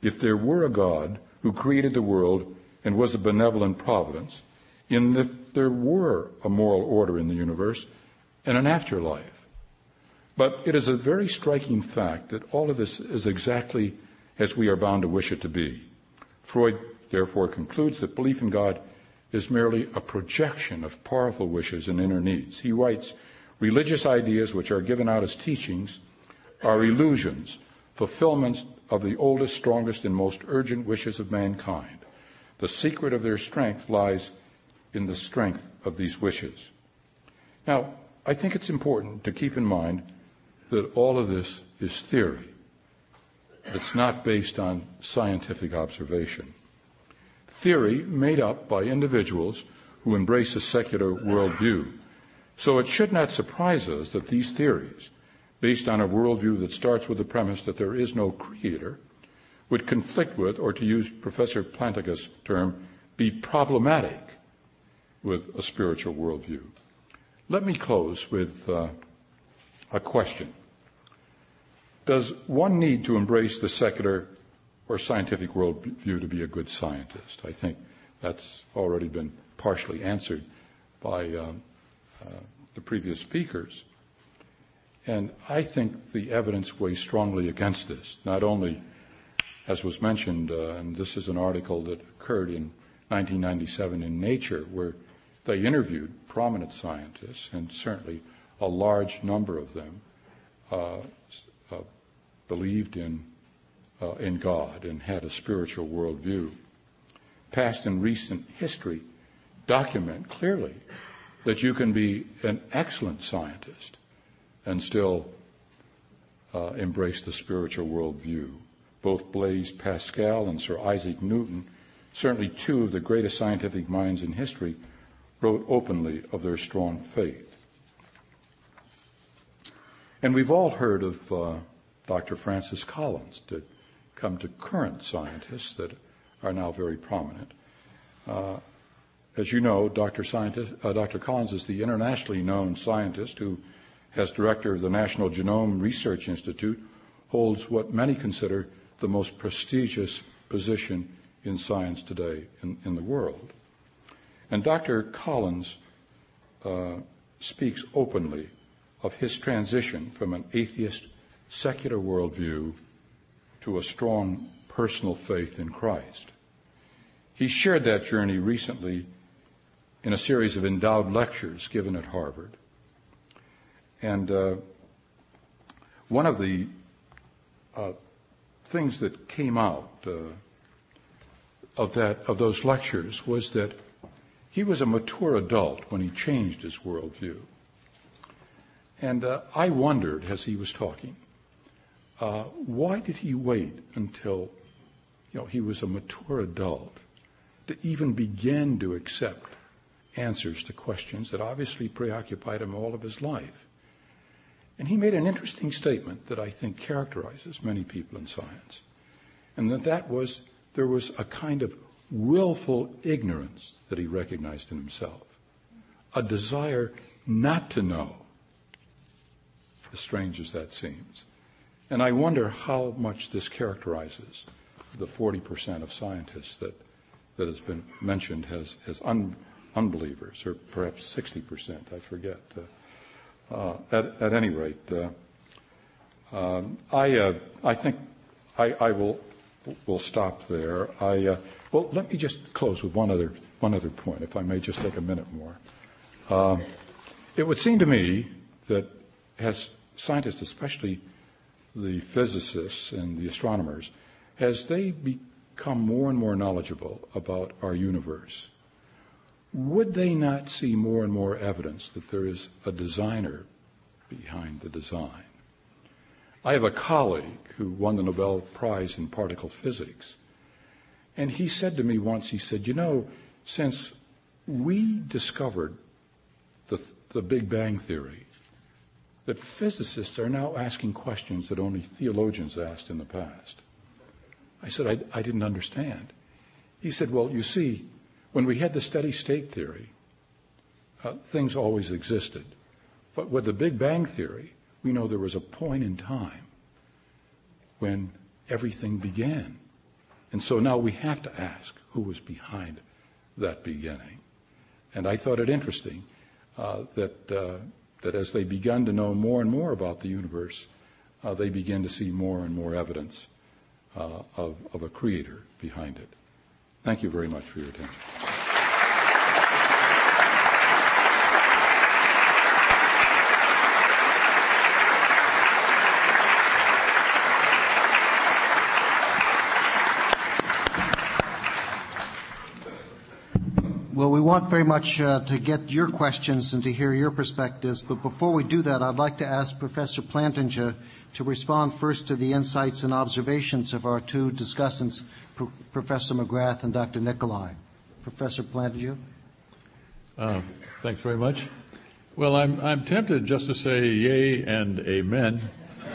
if there were a God who created the world and was a benevolent providence. and if there were a moral order in the universe and an afterlife. But it is a very striking fact that all of this is exactly as we are bound to wish it to be. Freud therefore concludes that belief in God is merely a projection of powerful wishes and inner needs. He writes, religious ideas which are given out as teachings are illusions, fulfillments of the oldest, strongest, and most urgent wishes of mankind. The secret of their strength lies in the strength of these wishes. Now, I think it's important to keep in mind that all of this is theory. It's not based on scientific observation. Theory made up by individuals who embrace a secular worldview. So it should not surprise us that these theories, based on a worldview that starts with the premise that there is no creator, would conflict with, or to use Professor Plantinga's term, be problematic with a spiritual worldview. Let me close with uh, a question. Does one need to embrace the secular or scientific worldview to be a good scientist? I think that's already been partially answered by um, uh, the previous speakers. And I think the evidence weighs strongly against this, not only as was mentioned, uh, and this is an article that occurred in 1997 in Nature, where they interviewed prominent scientists, and certainly a large number of them uh, uh, believed in, uh, in God and had a spiritual worldview. Past and recent history document clearly that you can be an excellent scientist and still uh, embrace the spiritual worldview both Blaise Pascal and Sir Isaac Newton, certainly two of the greatest scientific minds in history, wrote openly of their strong faith. And we've all heard of uh, Dr. Francis Collins, to come to current scientists that are now very prominent. Uh, as you know, Dr. Uh, Dr. Collins is the internationally known scientist who, as director of the National Genome Research Institute, holds what many consider the most prestigious position in science today in, in the world. And Dr. Collins uh, speaks openly of his transition from an atheist, secular worldview to a strong personal faith in Christ. He shared that journey recently in a series of endowed lectures given at Harvard. And uh, one of the uh, things that came out uh, of that of those lectures was that he was a mature adult when he changed his worldview. And uh, I wondered as he was talking, uh, why did he wait until you know he was a mature adult to even begin to accept answers to questions that obviously preoccupied him all of his life? And he made an interesting statement that I think characterizes many people in science. And that that was there was a kind of willful ignorance that he recognized in himself. A desire not to know, as strange as that seems. And I wonder how much this characterizes the 40% of scientists that, that has been mentioned as, as un, unbelievers, or perhaps 60%, I forget. Uh, at, at, any rate, uh, um, I, uh, I think I, will will stop there. I, well, let me just close with one other one other point, if I may just take a minute more. Um, it would seem to me that as scientists, especially the physicists and the astronomers, as they become more and more knowledgeable about our universe, would they not see more and more evidence that there is a designer behind the design? I have a colleague who won the Nobel Prize in particle physics, and he said to me once, he said, You know, since we discovered the, the Big Bang Theory, that physicists are now asking questions that only theologians asked in the past. I said, I, I didn't understand. He said, Well, you see, when we had the steady state theory, uh, things always existed. But with the Big Bang Theory, we know there was a point in time when everything began. And so now we have to ask who was behind that beginning. And I thought it interesting uh, that, uh, that as they begun to know more and more about the universe, uh, they begin to see more and more evidence uh, of, of a creator behind it. Thank you very much for your attention.
Well, we want very much uh, to get your questions and to hear your perspectives, but before we do that, I'd like to ask Professor Plantinga to respond first to the insights and observations of our two discussants, Professor McGrath and Dr. Nicholi. Professor Plantinga?
Uh, thanks very much. Well, I'm, I'm tempted just to say yay and amen.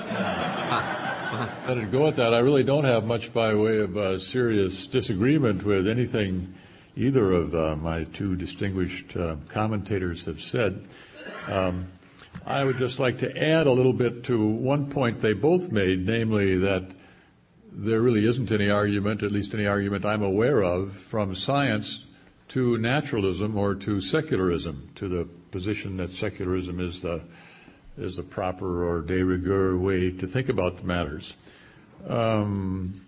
Let it go at that. I really don't have much by way of uh, serious disagreement with anything either of uh, my two distinguished uh, commentators have said. Um, I would just like to add a little bit to one point they both made, namely that there really isn't any argument, at least any argument I'm aware of, from science to naturalism or to secularism, to the position that secularism is the is the proper or de rigueur way to think about the matters. Um,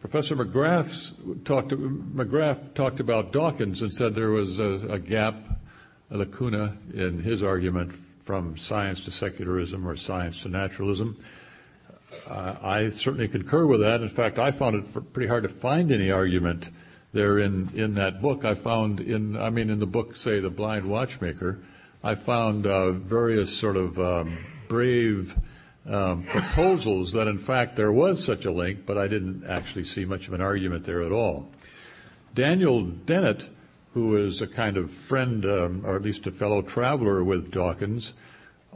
Professor McGrath talked, McGrath talked about Dawkins and said there was a, a gap, a lacuna in his argument from science to secularism or science to naturalism. Uh, I certainly concur with that. In fact, I found it pretty hard to find any argument there in, in that book. I found in, I mean, in the book, say, The Blind Watchmaker, I found uh, various sort of um, brave um, proposals that in fact there was such a link, but I didn't actually see much of an argument there at all. Daniel Dennett, who is a kind of friend, um, or at least a fellow traveler with Dawkins,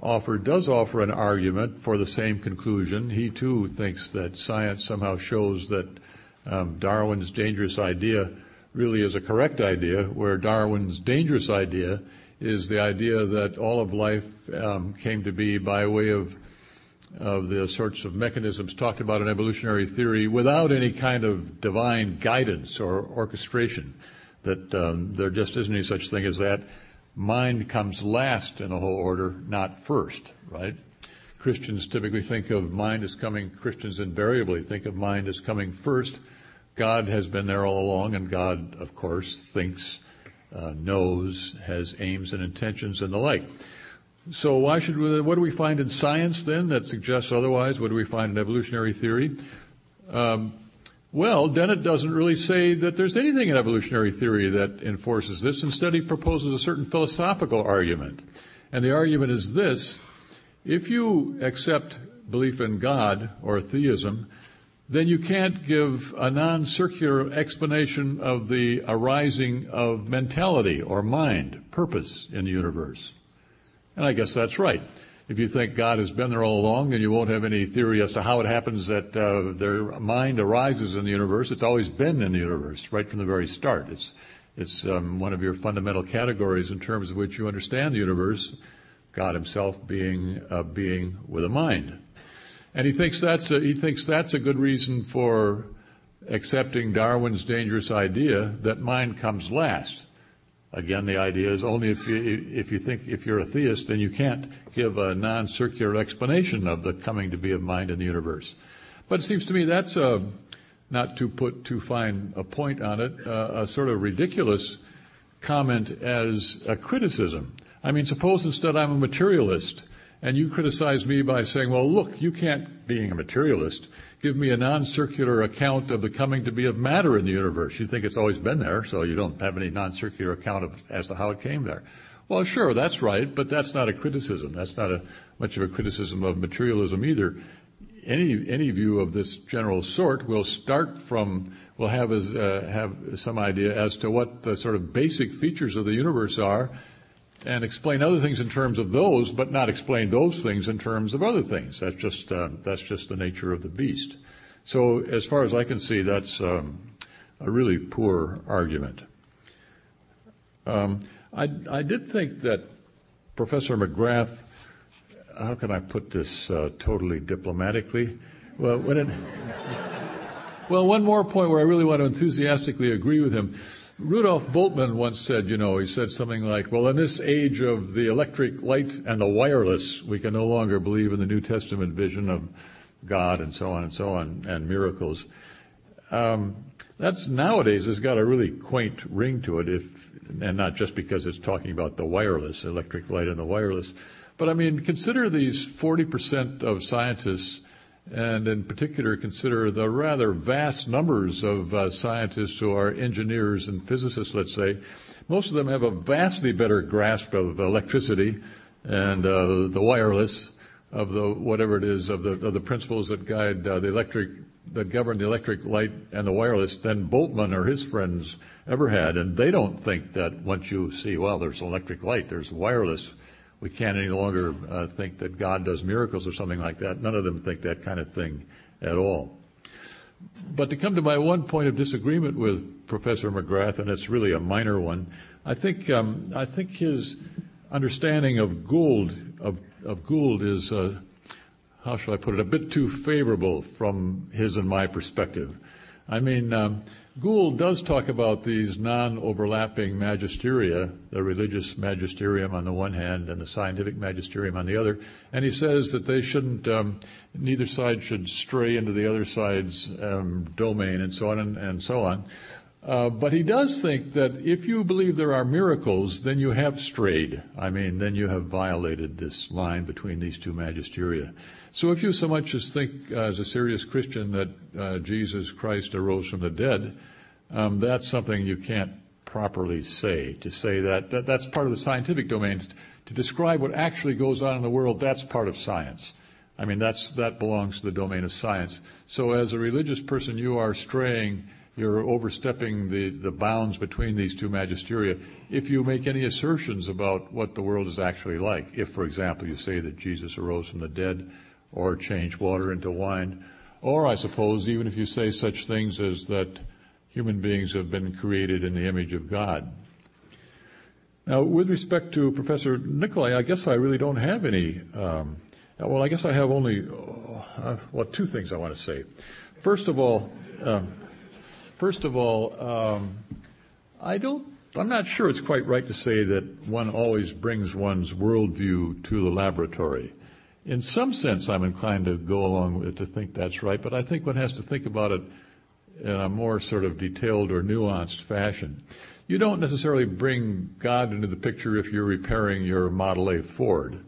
offer does offer an argument for the same conclusion. He too thinks that science somehow shows that um, Darwin's dangerous idea really is a correct idea, where Darwin's dangerous idea is the idea that all of life um, came to be by way of of the sorts of mechanisms talked about in evolutionary theory without any kind of divine guidance or orchestration. That um, there just isn't any such thing as that. Mind comes last in a whole order, not first, right? Christians typically think of mind as coming, Christians invariably think of mind as coming first. God has been there all along, and God, of course, thinks, uh, knows, has aims and intentions and the like. So why should we, what do we find in science then that suggests otherwise? What do we find in evolutionary theory? Um, well, Dennett doesn't really say that there's anything in evolutionary theory that enforces this. Instead, he proposes a certain philosophical argument. And the argument is this. If you accept belief in God or theism, then you can't give a non-circular explanation of the arising of mentality or mind, purpose in the universe. And I guess that's right. If you think God has been there all along, then you won't have any theory as to how it happens that uh, their mind arises in the universe. It's always been in the universe right from the very start. It's it's um, one of your fundamental categories in terms of which you understand the universe. God Himself being a being with a mind, and he thinks that's a, he thinks that's a good reason for accepting Darwin's dangerous idea that mind comes last. Again, the idea is only if you, if you think, if you're a theist, then you can't give a non-circular explanation of the coming to be of mind in the universe. But it seems to me that's a, not to put too fine a point on it, uh, a sort of ridiculous comment as a criticism. I mean, suppose instead I'm a materialist and you criticize me by saying, well, look, you can't, being a materialist, give me a non-circular account of the coming to be of matter in the universe. You think it's always been there, so you don't have any non-circular account of, as to how it came there. Well, sure, that's right, but that's not a criticism. That's not a, much of a criticism of materialism either. Any, any view of this general sort will start from, will have, as, uh, have some idea as to what the sort of basic features of the universe are, and explain other things in terms of those, but not explain those things in terms of other things. That's just uh, that's just the nature of the beast. So, as far as I can see, that's um, a really poor argument. Um, I, I did think that Professor McGrath. How can I put this uh, totally diplomatically? Well, when it, well, one more point where I really want to enthusiastically agree with him. Rudolf Bultmann once said, you know, he said something like, well, in this age of the electric light and the wireless, we can no longer believe in the New Testament vision of God and so on and so on and miracles. Um, that's nowadays has got a really quaint ring to it, if and not just because it's talking about the wireless, electric light and the wireless, but I mean, consider these 40% of scientists and in particular consider the rather vast numbers of uh, scientists who are engineers and physicists, let's say. Most of them have a vastly better grasp of electricity and uh, the wireless of the whatever it is of the of the principles that guide uh, the electric that govern the electric light and the wireless than Bultmann or his friends ever had, and they don't think that once you see well, there's electric light, there's wireless we can't any longer uh, think that God does miracles or something like that. None of them think that kind of thing at all. But to come to my one point of disagreement with Professor McGrath, and it's really a minor one, I think um, I think his understanding of Gould of, of Gould is uh, how shall I put it a bit too favorable from his and my perspective. I mean, um, Gould does talk about these non-overlapping magisteria, the religious magisterium on the one hand and the scientific magisterium on the other, and he says that they shouldn't, um, neither side should stray into the other side's um, domain and so on and, and so on. Uh, but he does think that if you believe there are miracles, then you have strayed. I mean, then you have violated this line between these two magisteria. So if you so much as think uh, as a serious Christian that uh, Jesus Christ arose from the dead, um, that's something you can't properly say. To say that, that that's part of the scientific domain. To describe what actually goes on in the world, that's part of science. I mean, that's, that belongs to the domain of science. So as a religious person, you are straying you're overstepping the, the bounds between these two magisteria if you make any assertions about what the world is actually like. If, for example, you say that Jesus arose from the dead or changed water into wine, or I suppose even if you say such things as that human beings have been created in the image of God. Now, with respect to Professor Nicholi, I guess I really don't have any. Um, well, I guess I have only, uh, well, two things I want to say. First of all, um, First of all, um, I don't. I'm not sure it's quite right to say that one always brings one's worldview to the laboratory. In some sense, I'm inclined to go along with it to think that's right, but I think one has to think about it in a more sort of detailed or nuanced fashion. You don't necessarily bring God into the picture if you're repairing your Model A Ford.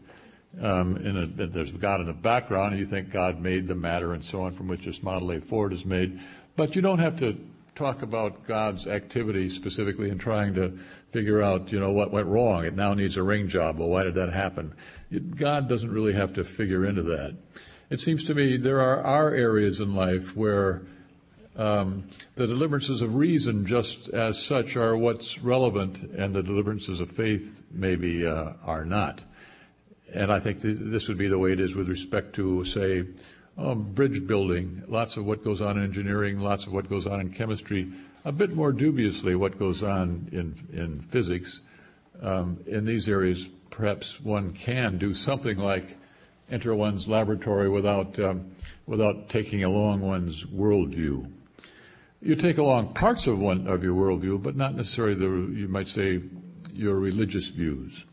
Um, a, there's God in the background, and you think God made the matter and so on from which this Model A Ford is made. But you don't have to talk about God's activity specifically in trying to figure out, you know, what went wrong. It now needs a ring job. Well, why did that happen? It, God doesn't really have to figure into that. It seems to me there are, are areas in life where um, the deliverances of reason, just as such, are what's relevant, and the deliverances of faith maybe uh, are not. And I think th- this would be the way it is with respect to, say, um, bridge building, lots of what goes on in engineering, lots of what goes on in chemistry, a bit more dubiously what goes on in, in physics. Um, in these areas, perhaps one can do something like enter one's laboratory without, um, without taking along one's worldview. You take along parts of one of your worldview, but not necessarily the, you might say, your religious views.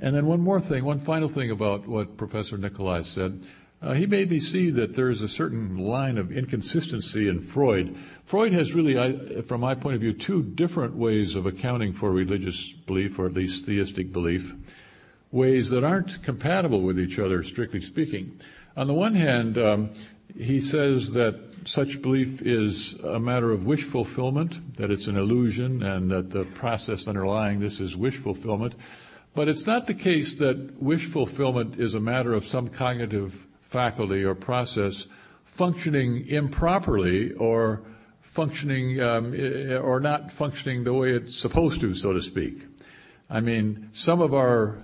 And then one more thing, one final thing about what Professor Nicholi said. Uh, he made me see that there is a certain line of inconsistency in Freud. Freud has really, I, from my point of view, two different ways of accounting for religious belief, or at least theistic belief, ways that aren't compatible with each other, strictly speaking. On the one hand, um, he says that such belief is a matter of wish fulfillment, that it's an illusion, and that the process underlying this is wish fulfillment. But it's not the case that wish fulfillment is a matter of some cognitive faculty or process functioning improperly or functioning um, or not functioning the way it's supposed to, so to speak. I mean, some of our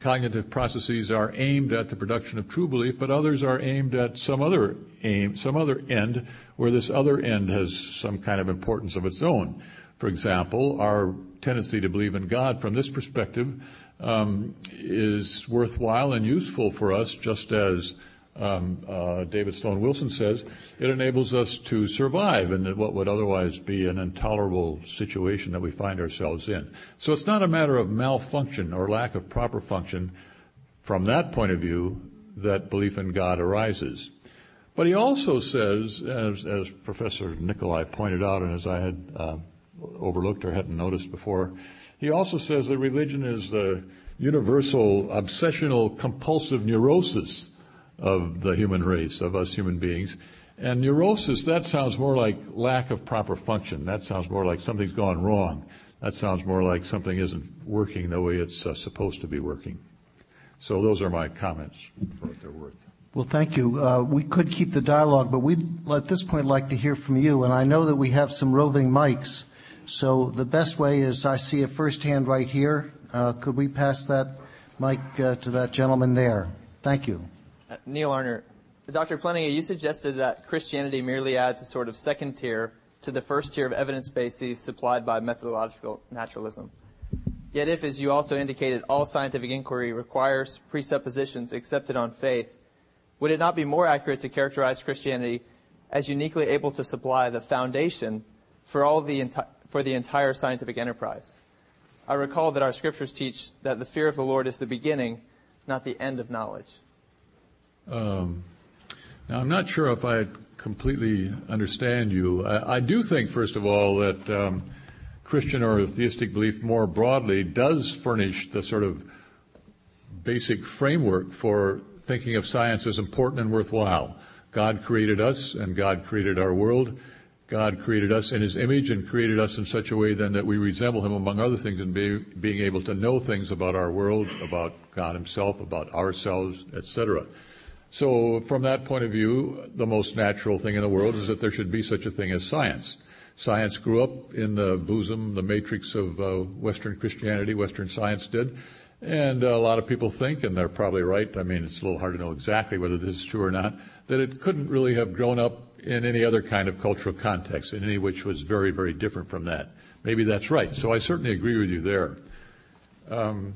cognitive processes are aimed at the production of true belief, but others are aimed at some other aim, some other end, where this other end has some kind of importance of its own. For example, our tendency to believe in God from this perspective um, is worthwhile and useful for us, just as um, uh, David Sloan Wilson says, it enables us to survive in what would otherwise be an intolerable situation that we find ourselves in. So it's not a matter of malfunction or lack of proper function from that point of view that belief in God arises. But he also says, as, as Professor Nicholi pointed out, and as I had uh, overlooked or hadn't noticed before, he also says that religion is the universal obsessional compulsive neurosis of the human race, of us human beings. And neurosis, that sounds more like lack of proper function. That sounds more like something's gone wrong. That sounds more like something isn't working the way it's uh, supposed to be working. So those are my comments for what they're worth.
Well, thank you. Uh, we could keep the dialogue, but we'd at this point like to hear from you. And I know that we have some roving mics. So the best way is I see a first hand right here. Uh, could we pass that mic uh, to that gentleman there? Thank you.
Neil Arner. Dr. Plantinga, you suggested that Christianity merely adds a sort of second tier to the first tier of evidence bases supplied by methodological naturalism. Yet if, as you also indicated, all scientific inquiry requires presuppositions accepted on faith, would it not be more accurate to characterize Christianity as uniquely able to supply the foundation for all the enti- for the entire scientific enterprise? I recall that our scriptures teach that the fear of the Lord is the beginning, not the end of knowledge.
Um, now, I'm not sure if I completely understand you. I, I do think, first of all, that um, Christian or theistic belief more broadly does furnish the sort of basic framework for thinking of science as important and worthwhile. God created us and God created our world. God created us in His image and created us in such a way then that we resemble Him among other things in be, being able to know things about our world, about God Himself, about ourselves, etc. So from that point of view, the most natural thing in the world is that there should be such a thing as science. Science grew up in the bosom, the matrix of uh, Western Christianity, Western science did. And a lot of people think, and they're probably right, I mean, it's a little hard to know exactly whether this is true or not, that it couldn't really have grown up in any other kind of cultural context, in any which was very, very different from that. Maybe that's right. So I certainly agree with you there. Um,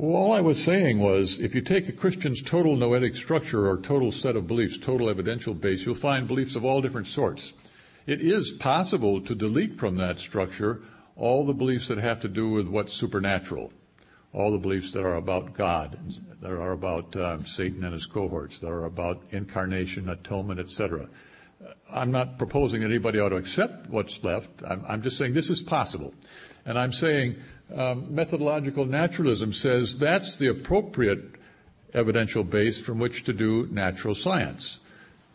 well, all I was saying was if you take a Christian's total noetic structure or total set of beliefs, total evidential base, you'll find beliefs of all different sorts. It is possible to delete from that structure all the beliefs that have to do with what's supernatural all the beliefs that are about God, that are about um, Satan and his cohorts, that are about incarnation, atonement, etc. I'm not proposing that anybody ought to accept what's left. I'm, I'm just saying this is possible. And I'm saying um, methodological naturalism says that's the appropriate evidential base from which to do natural science.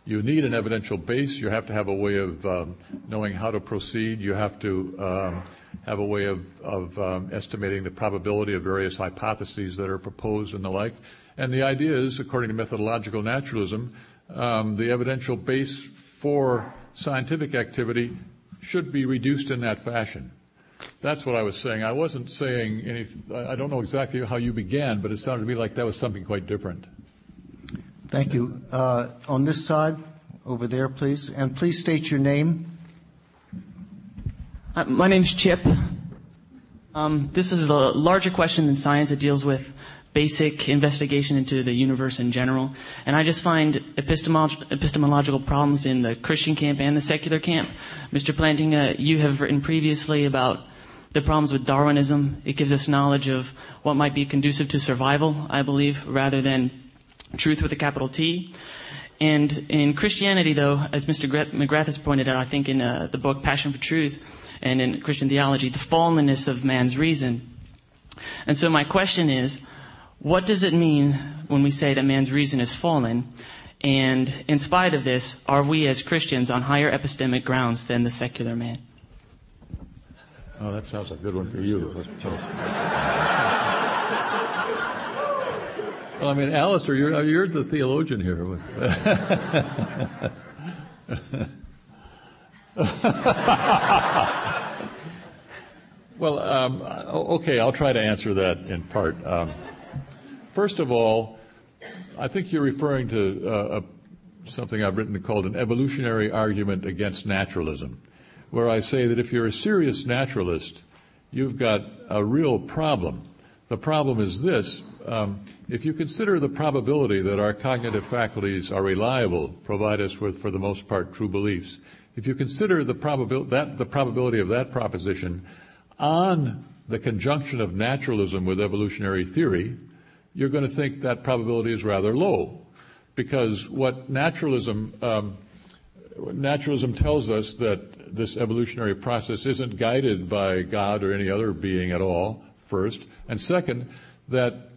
You need an evidential base. You have to have a way of um, knowing how to proceed. You have to um, have a way of, of um, estimating the probability of various hypotheses that are proposed and the like. And the idea is, according to methodological naturalism, um, the evidential base for scientific activity should be reduced in that fashion. That's what I was saying. I wasn't saying any. I don't know exactly how you began, but it sounded to me like that was something quite different.
Thank you. Uh, on this side, over there, please. And please state your name.
Uh, my name's Chip. Um, this is a larger question than science. It deals with basic investigation into the universe in general. And I just find epistemolog- epistemological problems in the Christian camp and the secular camp. Mr. Plantinga, you have written previously about the problems with Darwinism. It gives us knowledge of what might be conducive to survival, I believe, rather than truth with a capital T. And in Christianity, though, as Mr. McGrath has pointed out, I think in uh, the book Passion for Truth and in Christian theology, the fallenness of man's reason. And so my question is, what does it mean when we say that man's reason is fallen? And in spite of this, are we as Christians on higher epistemic grounds than the secular man?
Oh, that sounds like a good one for you. Well, I mean, Alister, you're, you're the theologian here. well, um, okay, I'll try to answer that in part. Um, first of all, I think you're referring to uh, a, something I've written called an evolutionary argument against naturalism, where I say that if you're a serious naturalist, you've got a real problem. The problem is this um, if you consider the probability that our cognitive faculties are reliable, provide us with, for the most part, true beliefs, if you consider the, probabil- that, the probability of that proposition on the conjunction of naturalism with evolutionary theory, you're going to think that probability is rather low. Because what naturalism, um, naturalism tells us that this evolutionary process isn't guided by God or any other being at all, first. And second, that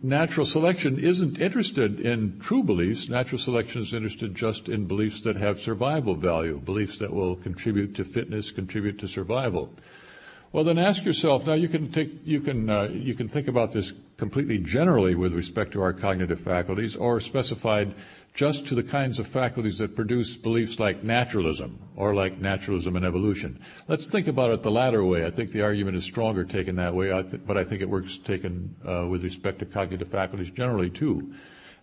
natural selection isn't interested in true beliefs. Natural selection is interested just in beliefs that have survival value, beliefs that will contribute to fitness, contribute to survival. Well, then ask yourself. Now, you can take, you can uh, you can think about this completely generally with respect to our cognitive faculties, or specified just to the kinds of faculties that produce beliefs like naturalism or like naturalism and evolution. Let's think about it the latter way. I think the argument is stronger taken that way, but I think it works taken uh, with respect to cognitive faculties generally too.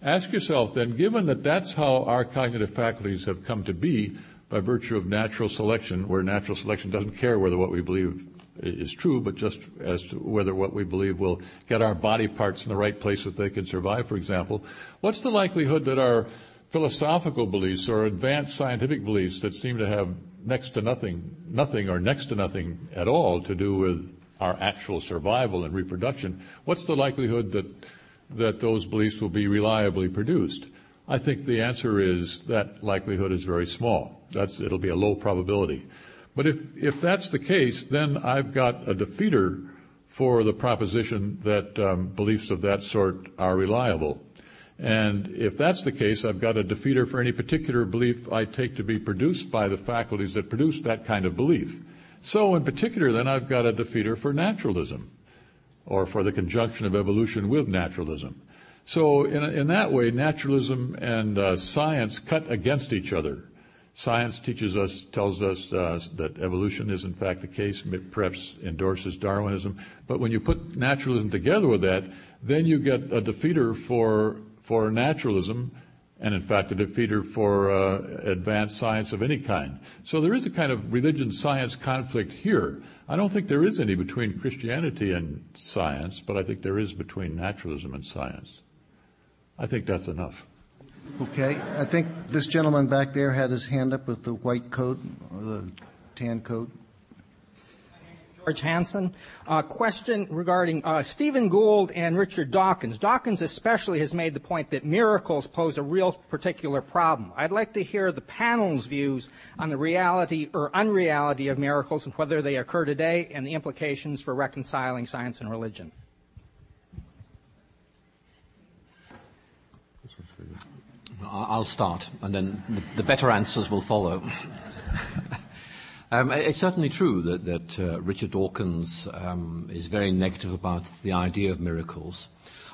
Ask yourself then, given that that's how our cognitive faculties have come to be by virtue of natural selection, where natural selection doesn't care whether what we believe is true, but just as to whether what we believe will get our body parts in the right place that they can survive, for example. What's the likelihood that our philosophical beliefs or advanced scientific beliefs that seem to have next to nothing, nothing or next to nothing at all to do with our actual survival and reproduction, what's the likelihood that, that those beliefs will be reliably produced? I think the answer is that likelihood is very small. That's, it'll be a low probability. But if, if that's the case, then I've got a defeater for the proposition that um, beliefs of that sort are reliable. And if that's the case, I've got a defeater for any particular belief I take to be produced by the faculties that produce that kind of belief. So in particular, then I've got a defeater for naturalism, or for the conjunction of evolution with naturalism. So in, in that way, naturalism and uh, science cut against each other. Science teaches us, tells us uh, that evolution is in fact the case, perhaps endorses Darwinism. But when you put naturalism together with that, then you get a defeater for, for naturalism, and in fact a defeater for uh, advanced science of any kind. So there is a kind of religion science conflict here. I don't think there is any between Christianity and science, but I think there is between naturalism and science. I think that's enough.
Okay, I think this gentleman back there had his hand up with the white coat or the tan coat.
George Hansen. Uh, question regarding uh, Stephen Gould and Richard Dawkins. Dawkins especially has made the point that miracles pose a real particular problem. I'd like to hear the panel's views on the reality or unreality of miracles and whether they occur today and the implications for reconciling science and religion.
I'll start, and then the, the better answers will follow. um, it's certainly true that, that uh, Richard Dawkins um, is very negative about the idea of miracles.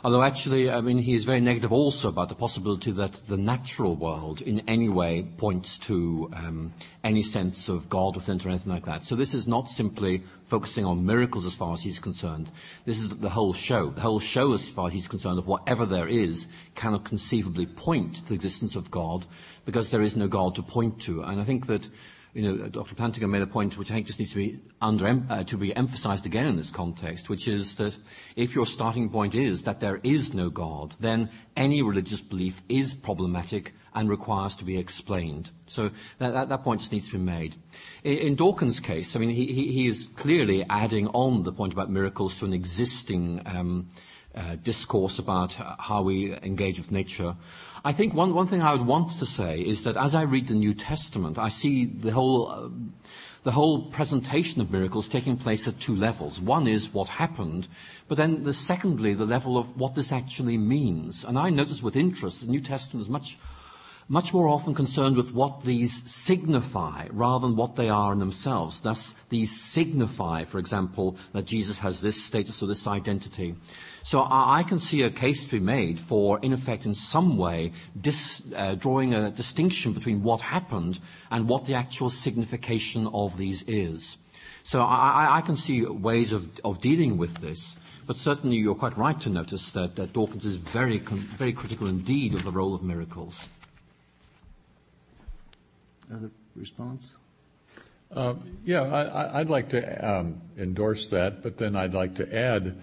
Although actually, I mean, he is very negative also about the possibility that the natural world in any way points to um, any sense of God within it or anything like that. So this is not simply focusing on miracles as far as he's concerned. This is the whole show. The whole show, as far as he's concerned, of whatever there is, cannot conceivably point to the existence of God because there is no God to point to. And I think that you know, Dr. Plantinga made a point which I think just needs to be under, uh, to be emphasized again in this context, which is that if your starting point is that there is no God, then any religious belief is problematic and requires to be explained. So that, that, that point just needs to be made. In, in Dawkins' case, I mean, he, he, is clearly adding on the point about miracles to an existing um, discourse about how we engage with nature. I think one, one thing I would want to say is that as I read the New Testament, I see the whole, uh, the whole presentation of miracles taking place at two levels. One is what happened, but then the secondly, the level of what this actually means. And I notice with interest the New Testament is much much more often concerned with what these signify rather than what they are in themselves. Thus, these signify, for example, that Jesus has this status or this identity. So I, I can see a case to be made for, in effect, in some way, dis, uh, drawing a distinction between what happened and what the actual signification of these is. So I, I can see ways of, of dealing with this. But certainly you're quite right to notice that, that Dawkins is very, very critical indeed of the role of miracles.
Other response?
Uh, yeah, I, would like to um, endorse that, but then I'd like to add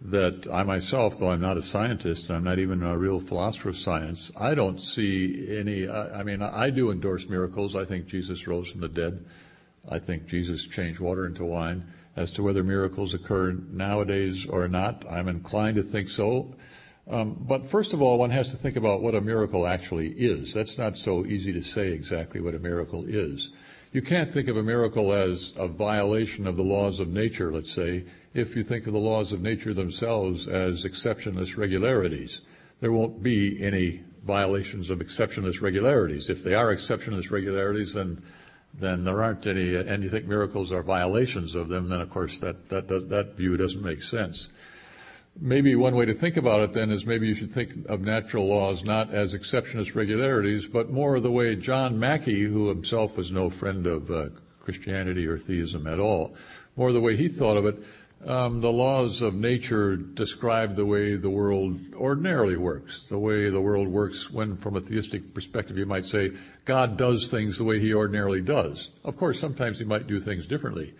that I myself, though I'm not a scientist, I'm not even a real philosopher of science, I don't see any, I mean, I do endorse miracles. I think Jesus rose from the dead. I think Jesus changed water into wine. As to whether miracles occur nowadays or not, I'm inclined to think so. Um, but first of all, one has to think about what a miracle actually is. That's not so easy to say exactly what a miracle is. You can't think of a miracle as a violation of the laws of nature, let's say, if you think of the laws of nature themselves as exceptionless regularities. There won't be any violations of exceptionless regularities. If they are exceptionless regularities, then then there aren't any, and you think miracles are violations of them, then of course that, that, that, that view doesn't make sense. Maybe one way to think about it then is maybe you should think of natural laws not as exceptionless regularities, but more the way John Mackie, who himself was no friend of uh, Christianity or theism at all, more the way he thought of it, um, the laws of nature describe the way the world ordinarily works, the way the world works when, from a theistic perspective, you might say God does things the way he ordinarily does. Of course, sometimes he might do things differently.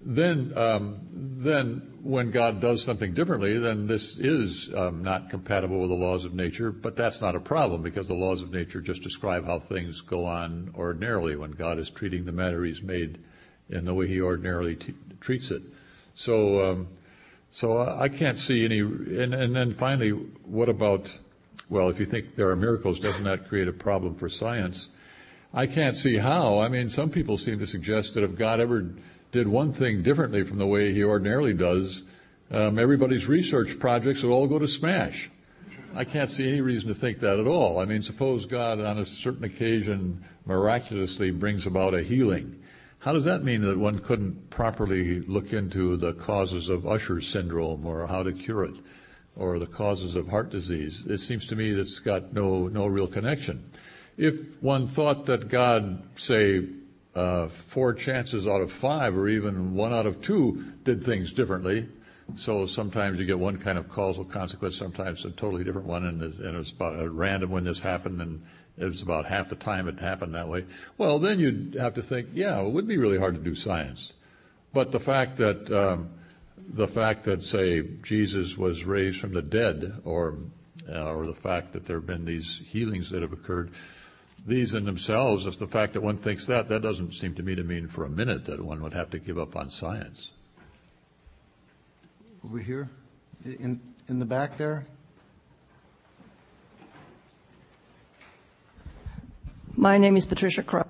Then, um, then when God does something differently, then this is um, not compatible with the laws of nature, but that's not a problem because the laws of nature just describe how things go on ordinarily when God is treating the matter he's made in the way he ordinarily t- treats it. So, um, so I can't see any. And, and then finally, what about? Well, if you think there are miracles, doesn't that create a problem for science? I can't see how. I mean, some people seem to suggest that if God ever did one thing differently from the way He ordinarily does, um, everybody's research projects would all go to smash. I can't see any reason to think that at all. I mean, suppose God, on a certain occasion, miraculously brings about a healing. How does that mean that one couldn't properly look into the causes of Usher syndrome or how to cure it or the causes of heart disease? It seems to me that's got no, no real connection. If one thought that God, say, uh, four chances out of five or even one out of two did things differently, so sometimes you get one kind of causal consequence, sometimes a totally different one, and, and it's about random when this happened, and it was about half the time it happened that way. Well, then you'd have to think, yeah, it would be really hard to do science. But the fact that um, the fact that say Jesus was raised from the dead, or uh, or the fact that there have been these healings that have occurred, these in themselves, if the fact that one thinks that, that doesn't seem to me to mean for a minute that one would have to give up on science.
Over here, in in the back there.
My name is Patricia Crow.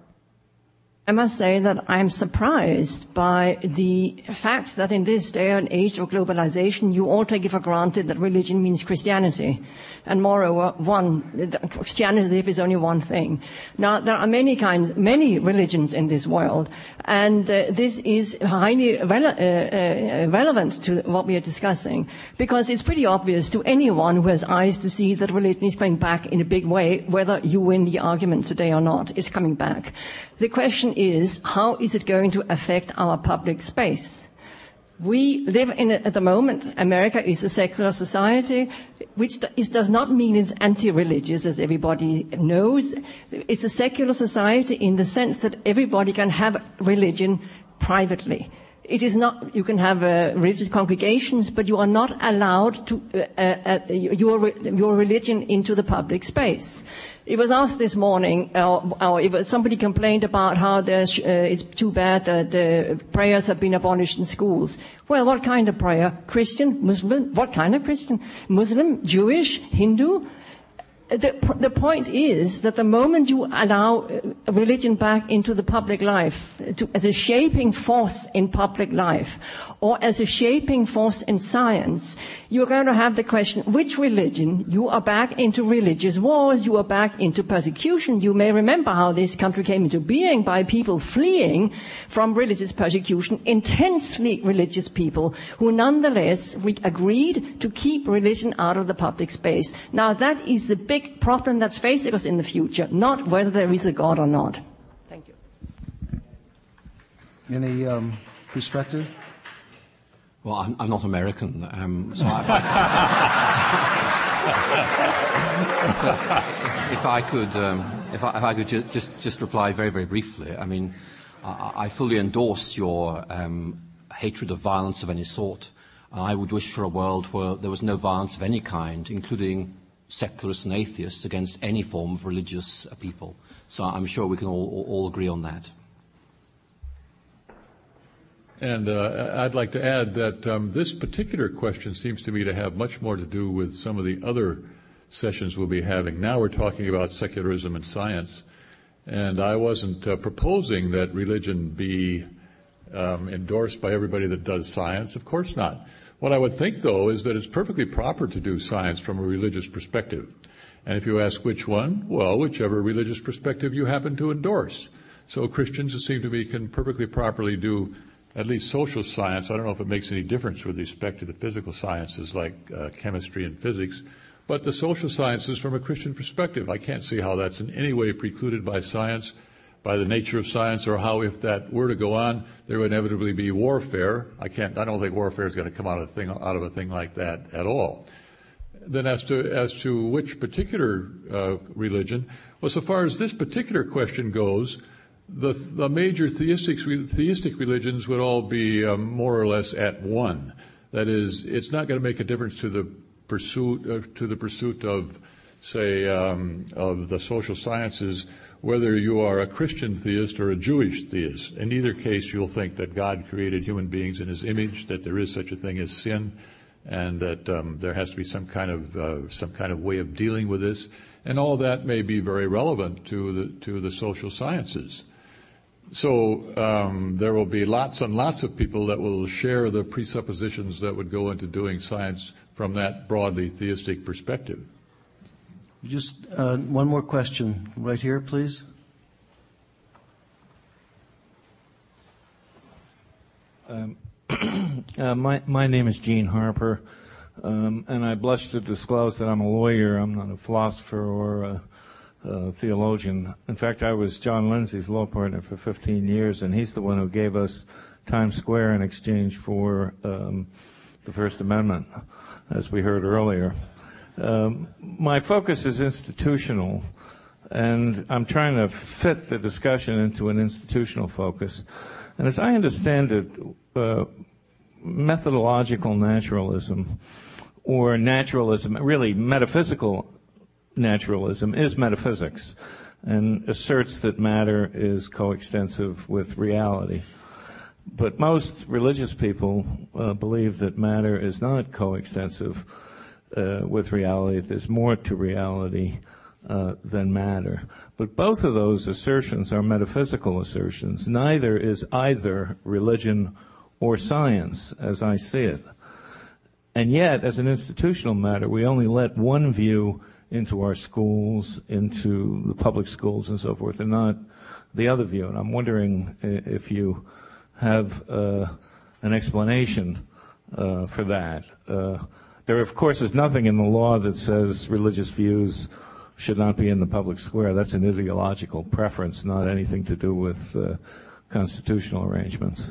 I must say that I'm surprised by the fact that in this day and age of globalization, you all take it for granted that religion means Christianity. And moreover, one, Christianity is only one thing. Now, there are many kinds, many religions in this world, and uh, this is highly rele- uh, uh, relevant to what we are discussing, because it's pretty obvious to anyone who has eyes to see that religion is coming back in a big way, whether you win the argument today or not. It's coming back. The question is, how is it going to affect our public space? We live in, at the moment, America is a secular society, which does not mean it's anti-religious, as everybody knows. It's a secular society in the sense that everybody can have religion privately. It is not, you can have uh, religious congregations, but you are not allowed to, uh, uh, your, your religion into the public space. It was asked this morning, uh, or somebody complained about how uh, it's too bad that prayers have been abolished in schools. Well, what kind of prayer? Christian? Muslim? What kind of Christian? Muslim? Jewish? Hindu? The, the, point is that the moment you allow uh, religion back into the public life to, as a shaping force in public life or as a shaping force in science, you're going to have the question, which religion? You are back into religious wars, you are back into persecution. You may remember how this country came into being by people fleeing from religious persecution, intensely religious people who nonetheless agreed to keep religion out of the public space. Now that is the big problem that's facing us in the future, not whether there is a God or not. Thank you.
Any um, perspective?
Well, I'm, I'm not American, um, so, I, if I could, um, if, I, if I, could ju- just just reply very very briefly. I mean, I, I fully endorse your um, hatred of violence of any sort. I would wish for a world where there was no violence of any kind, including secularists and atheists, against any form of religious people. So I'm sure we can all, all agree on that.
And uh, I'd like to add that um, this particular question seems to me to have much more to do with some of the other sessions we'll be having. Now we're talking about secularism and science, and I wasn't uh, proposing that religion be um, endorsed by everybody that does science. Of course not. What I would think, though, is that it's perfectly proper to do science from a religious perspective. And if you ask which one, well, whichever religious perspective you happen to endorse. So Christians, it seems to me, can perfectly properly do at least social science. I don't know if it makes any difference with respect to the physical sciences like uh, chemistry and physics, but the social sciences from a Christian perspective. I can't see how that's in any way precluded by science by the nature of science or how if that were to go on, there would inevitably be warfare. I can't, I don't think warfare is going to come out of a thing, out of a thing like that at all. Then as to, as to which particular uh, religion, well, so far as this particular question goes, the, the major theistic, theistic religions would all be um, more or less at one. That is, it's not going to make a difference to the pursuit, uh, to the pursuit of, say, um, of the social sciences whether you are a Christian theist or a Jewish theist. In either case, you'll think that God created human beings in His image, that there is such a thing as sin, and that um, there has to be some kind of uh, some kind of way of dealing with this. And all that may be very relevant to the to the social sciences. So um, there will be lots and lots of people that will share the presuppositions that would go into doing science from that broadly theistic perspective.
Just uh, one more question right here, please.
Um, uh, my, my name is Gene Harper, um, and I blush to disclose that I'm a lawyer. I'm not a philosopher or a, a theologian. In fact, I was John Lindsay's law partner for 15 years, and he's the one who gave us Times Square in exchange for um, the First Amendment, as we heard earlier. Um, my focus is institutional, and I'm trying to fit the discussion into an institutional focus. And as I understand it, uh, methodological naturalism, or naturalism, really metaphysical naturalism, is metaphysics and asserts that matter is coextensive with reality. But most religious people uh, believe that matter is not coextensive uh, with reality. There's more to reality uh, than matter. But both of those assertions are metaphysical assertions. Neither is either religion or science, as I see it. And yet, as an institutional matter, we only let one view into our schools, into the public schools and so forth, and not the other view. And I'm wondering if you have uh, an explanation uh, for that. Uh, there, of course, is nothing in the law that says religious views should not be in the public square. That's an ideological preference, not anything to do with uh, constitutional arrangements.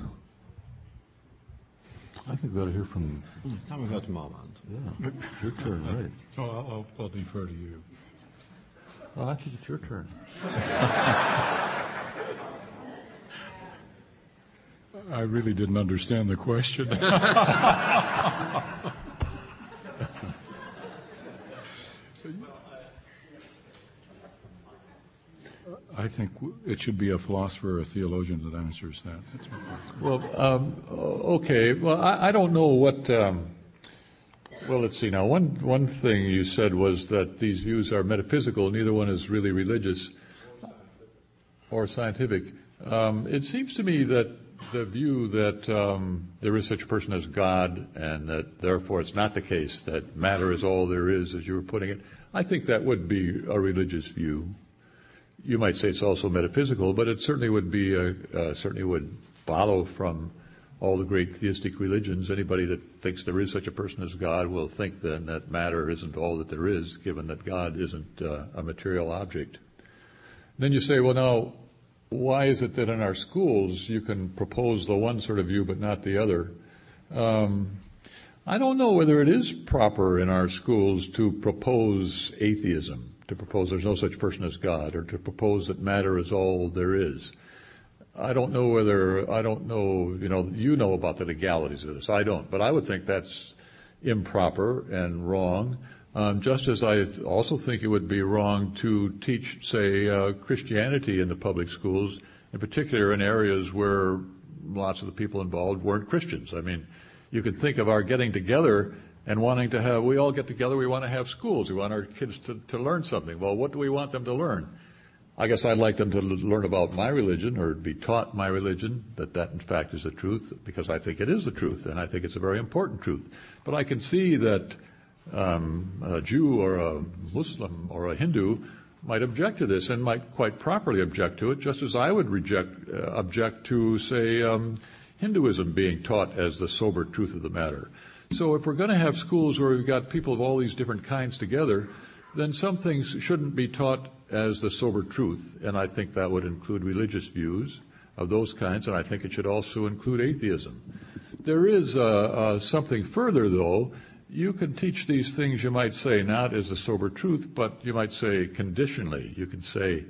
I think we ought to hear from.
It's time we go to Armand.
Yeah, your turn, right?
Oh, I'll, I'll defer to you.
Well, I think it's your turn.
I really didn't understand the question. I think it should be a philosopher or a theologian that answers that.
well, um, okay. Well, I, I, don't know what. Um, well, let's see now. One one thing you said was that these views are metaphysical. Neither one is really religious or scientific. Um, it seems to me that the view that um, there is such a person as God, and that therefore it's not the case that matter is all there is, as you were putting it. I think that would be a religious view you might say it's also metaphysical, but it certainly would be a, uh, certainly would follow from all the great theistic religions. Anybody that thinks there is such a person as God will think then that matter isn't all that there is, given that God isn't uh, a material object. Then you say, well, now, why is it that in our schools you can propose the one sort of view but not the other? Um, I don't know whether it is proper in our schools to propose atheism to propose there's no such person as God, or to propose that matter is all there is. I don't know whether, I don't know, you know, you know about the legalities of this. I don't. But I would think that's improper and wrong. Um, just as I also think it would be wrong to teach, say, uh, Christianity in the public schools, in particular in areas where lots of the people involved weren't Christians. I mean, you could think of our getting together and wanting to have, we all get together, we want to have schools, we want our kids to, to learn something. Well, what do we want them to learn? I guess I'd like them to learn about my religion or be taught my religion, that that in fact is the truth, because I think it is the truth, and I think it's a very important truth. But I can see that um, a Jew or a Muslim or a Hindu might object to this and might quite properly object to it, just as I would reject, uh, object to, say, um, Hinduism being taught as the sober truth of the matter. So if we're going to have schools where we've got people of all these different kinds together, then some things shouldn't be taught as the sober truth, and I think that would include religious views of those kinds, and I think it should also include atheism. There is uh, uh, something further, though. You can teach these things, you might say, not as a sober truth, but you might say conditionally. You can say,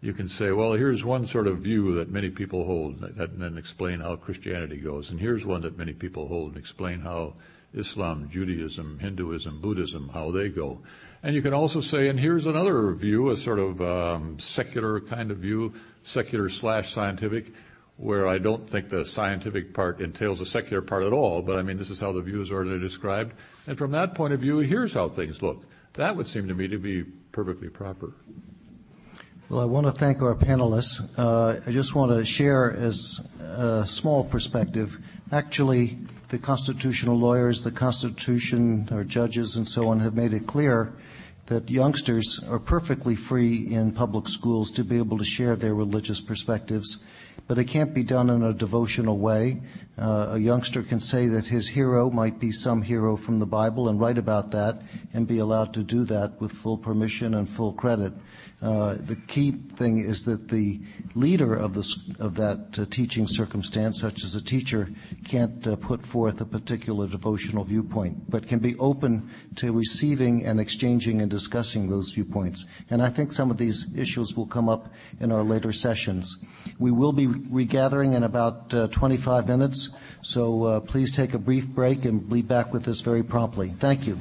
you can say, well, here's one sort of view that many people hold, and then explain how Christianity goes, and here's one that many people hold, and explain how Islam, Judaism, Hinduism, Buddhism, how they go. And you can also say, and here's another view, a sort of um, secular kind of view, secular slash scientific, where I don't think the scientific part entails the secular part at all, but I mean, this is how the views are described. And from that point of view, here's how things look. That would seem to me to be perfectly proper.
Well, I want to thank our panelists. Uh, I just want to share as a small perspective. Actually, the constitutional lawyers, the Constitution, our judges, and so on have made it clear that youngsters are perfectly free in public schools to be able to share their religious perspectives, but it can't be done in a devotional way. Uh, a youngster can say that his hero might be some hero from the Bible and write about that and be allowed to do that with full permission and full credit. Uh, the key thing is that the leader of, the, of that uh, teaching circumstance, such as a teacher, can't uh, put forth a particular devotional viewpoint, but can be open to receiving and exchanging and discussing those viewpoints. And I think some of these issues will come up in our later sessions. We will be regathering in about uh, 25 minutes, so uh, please take a brief break and be back with us very promptly. Thank you.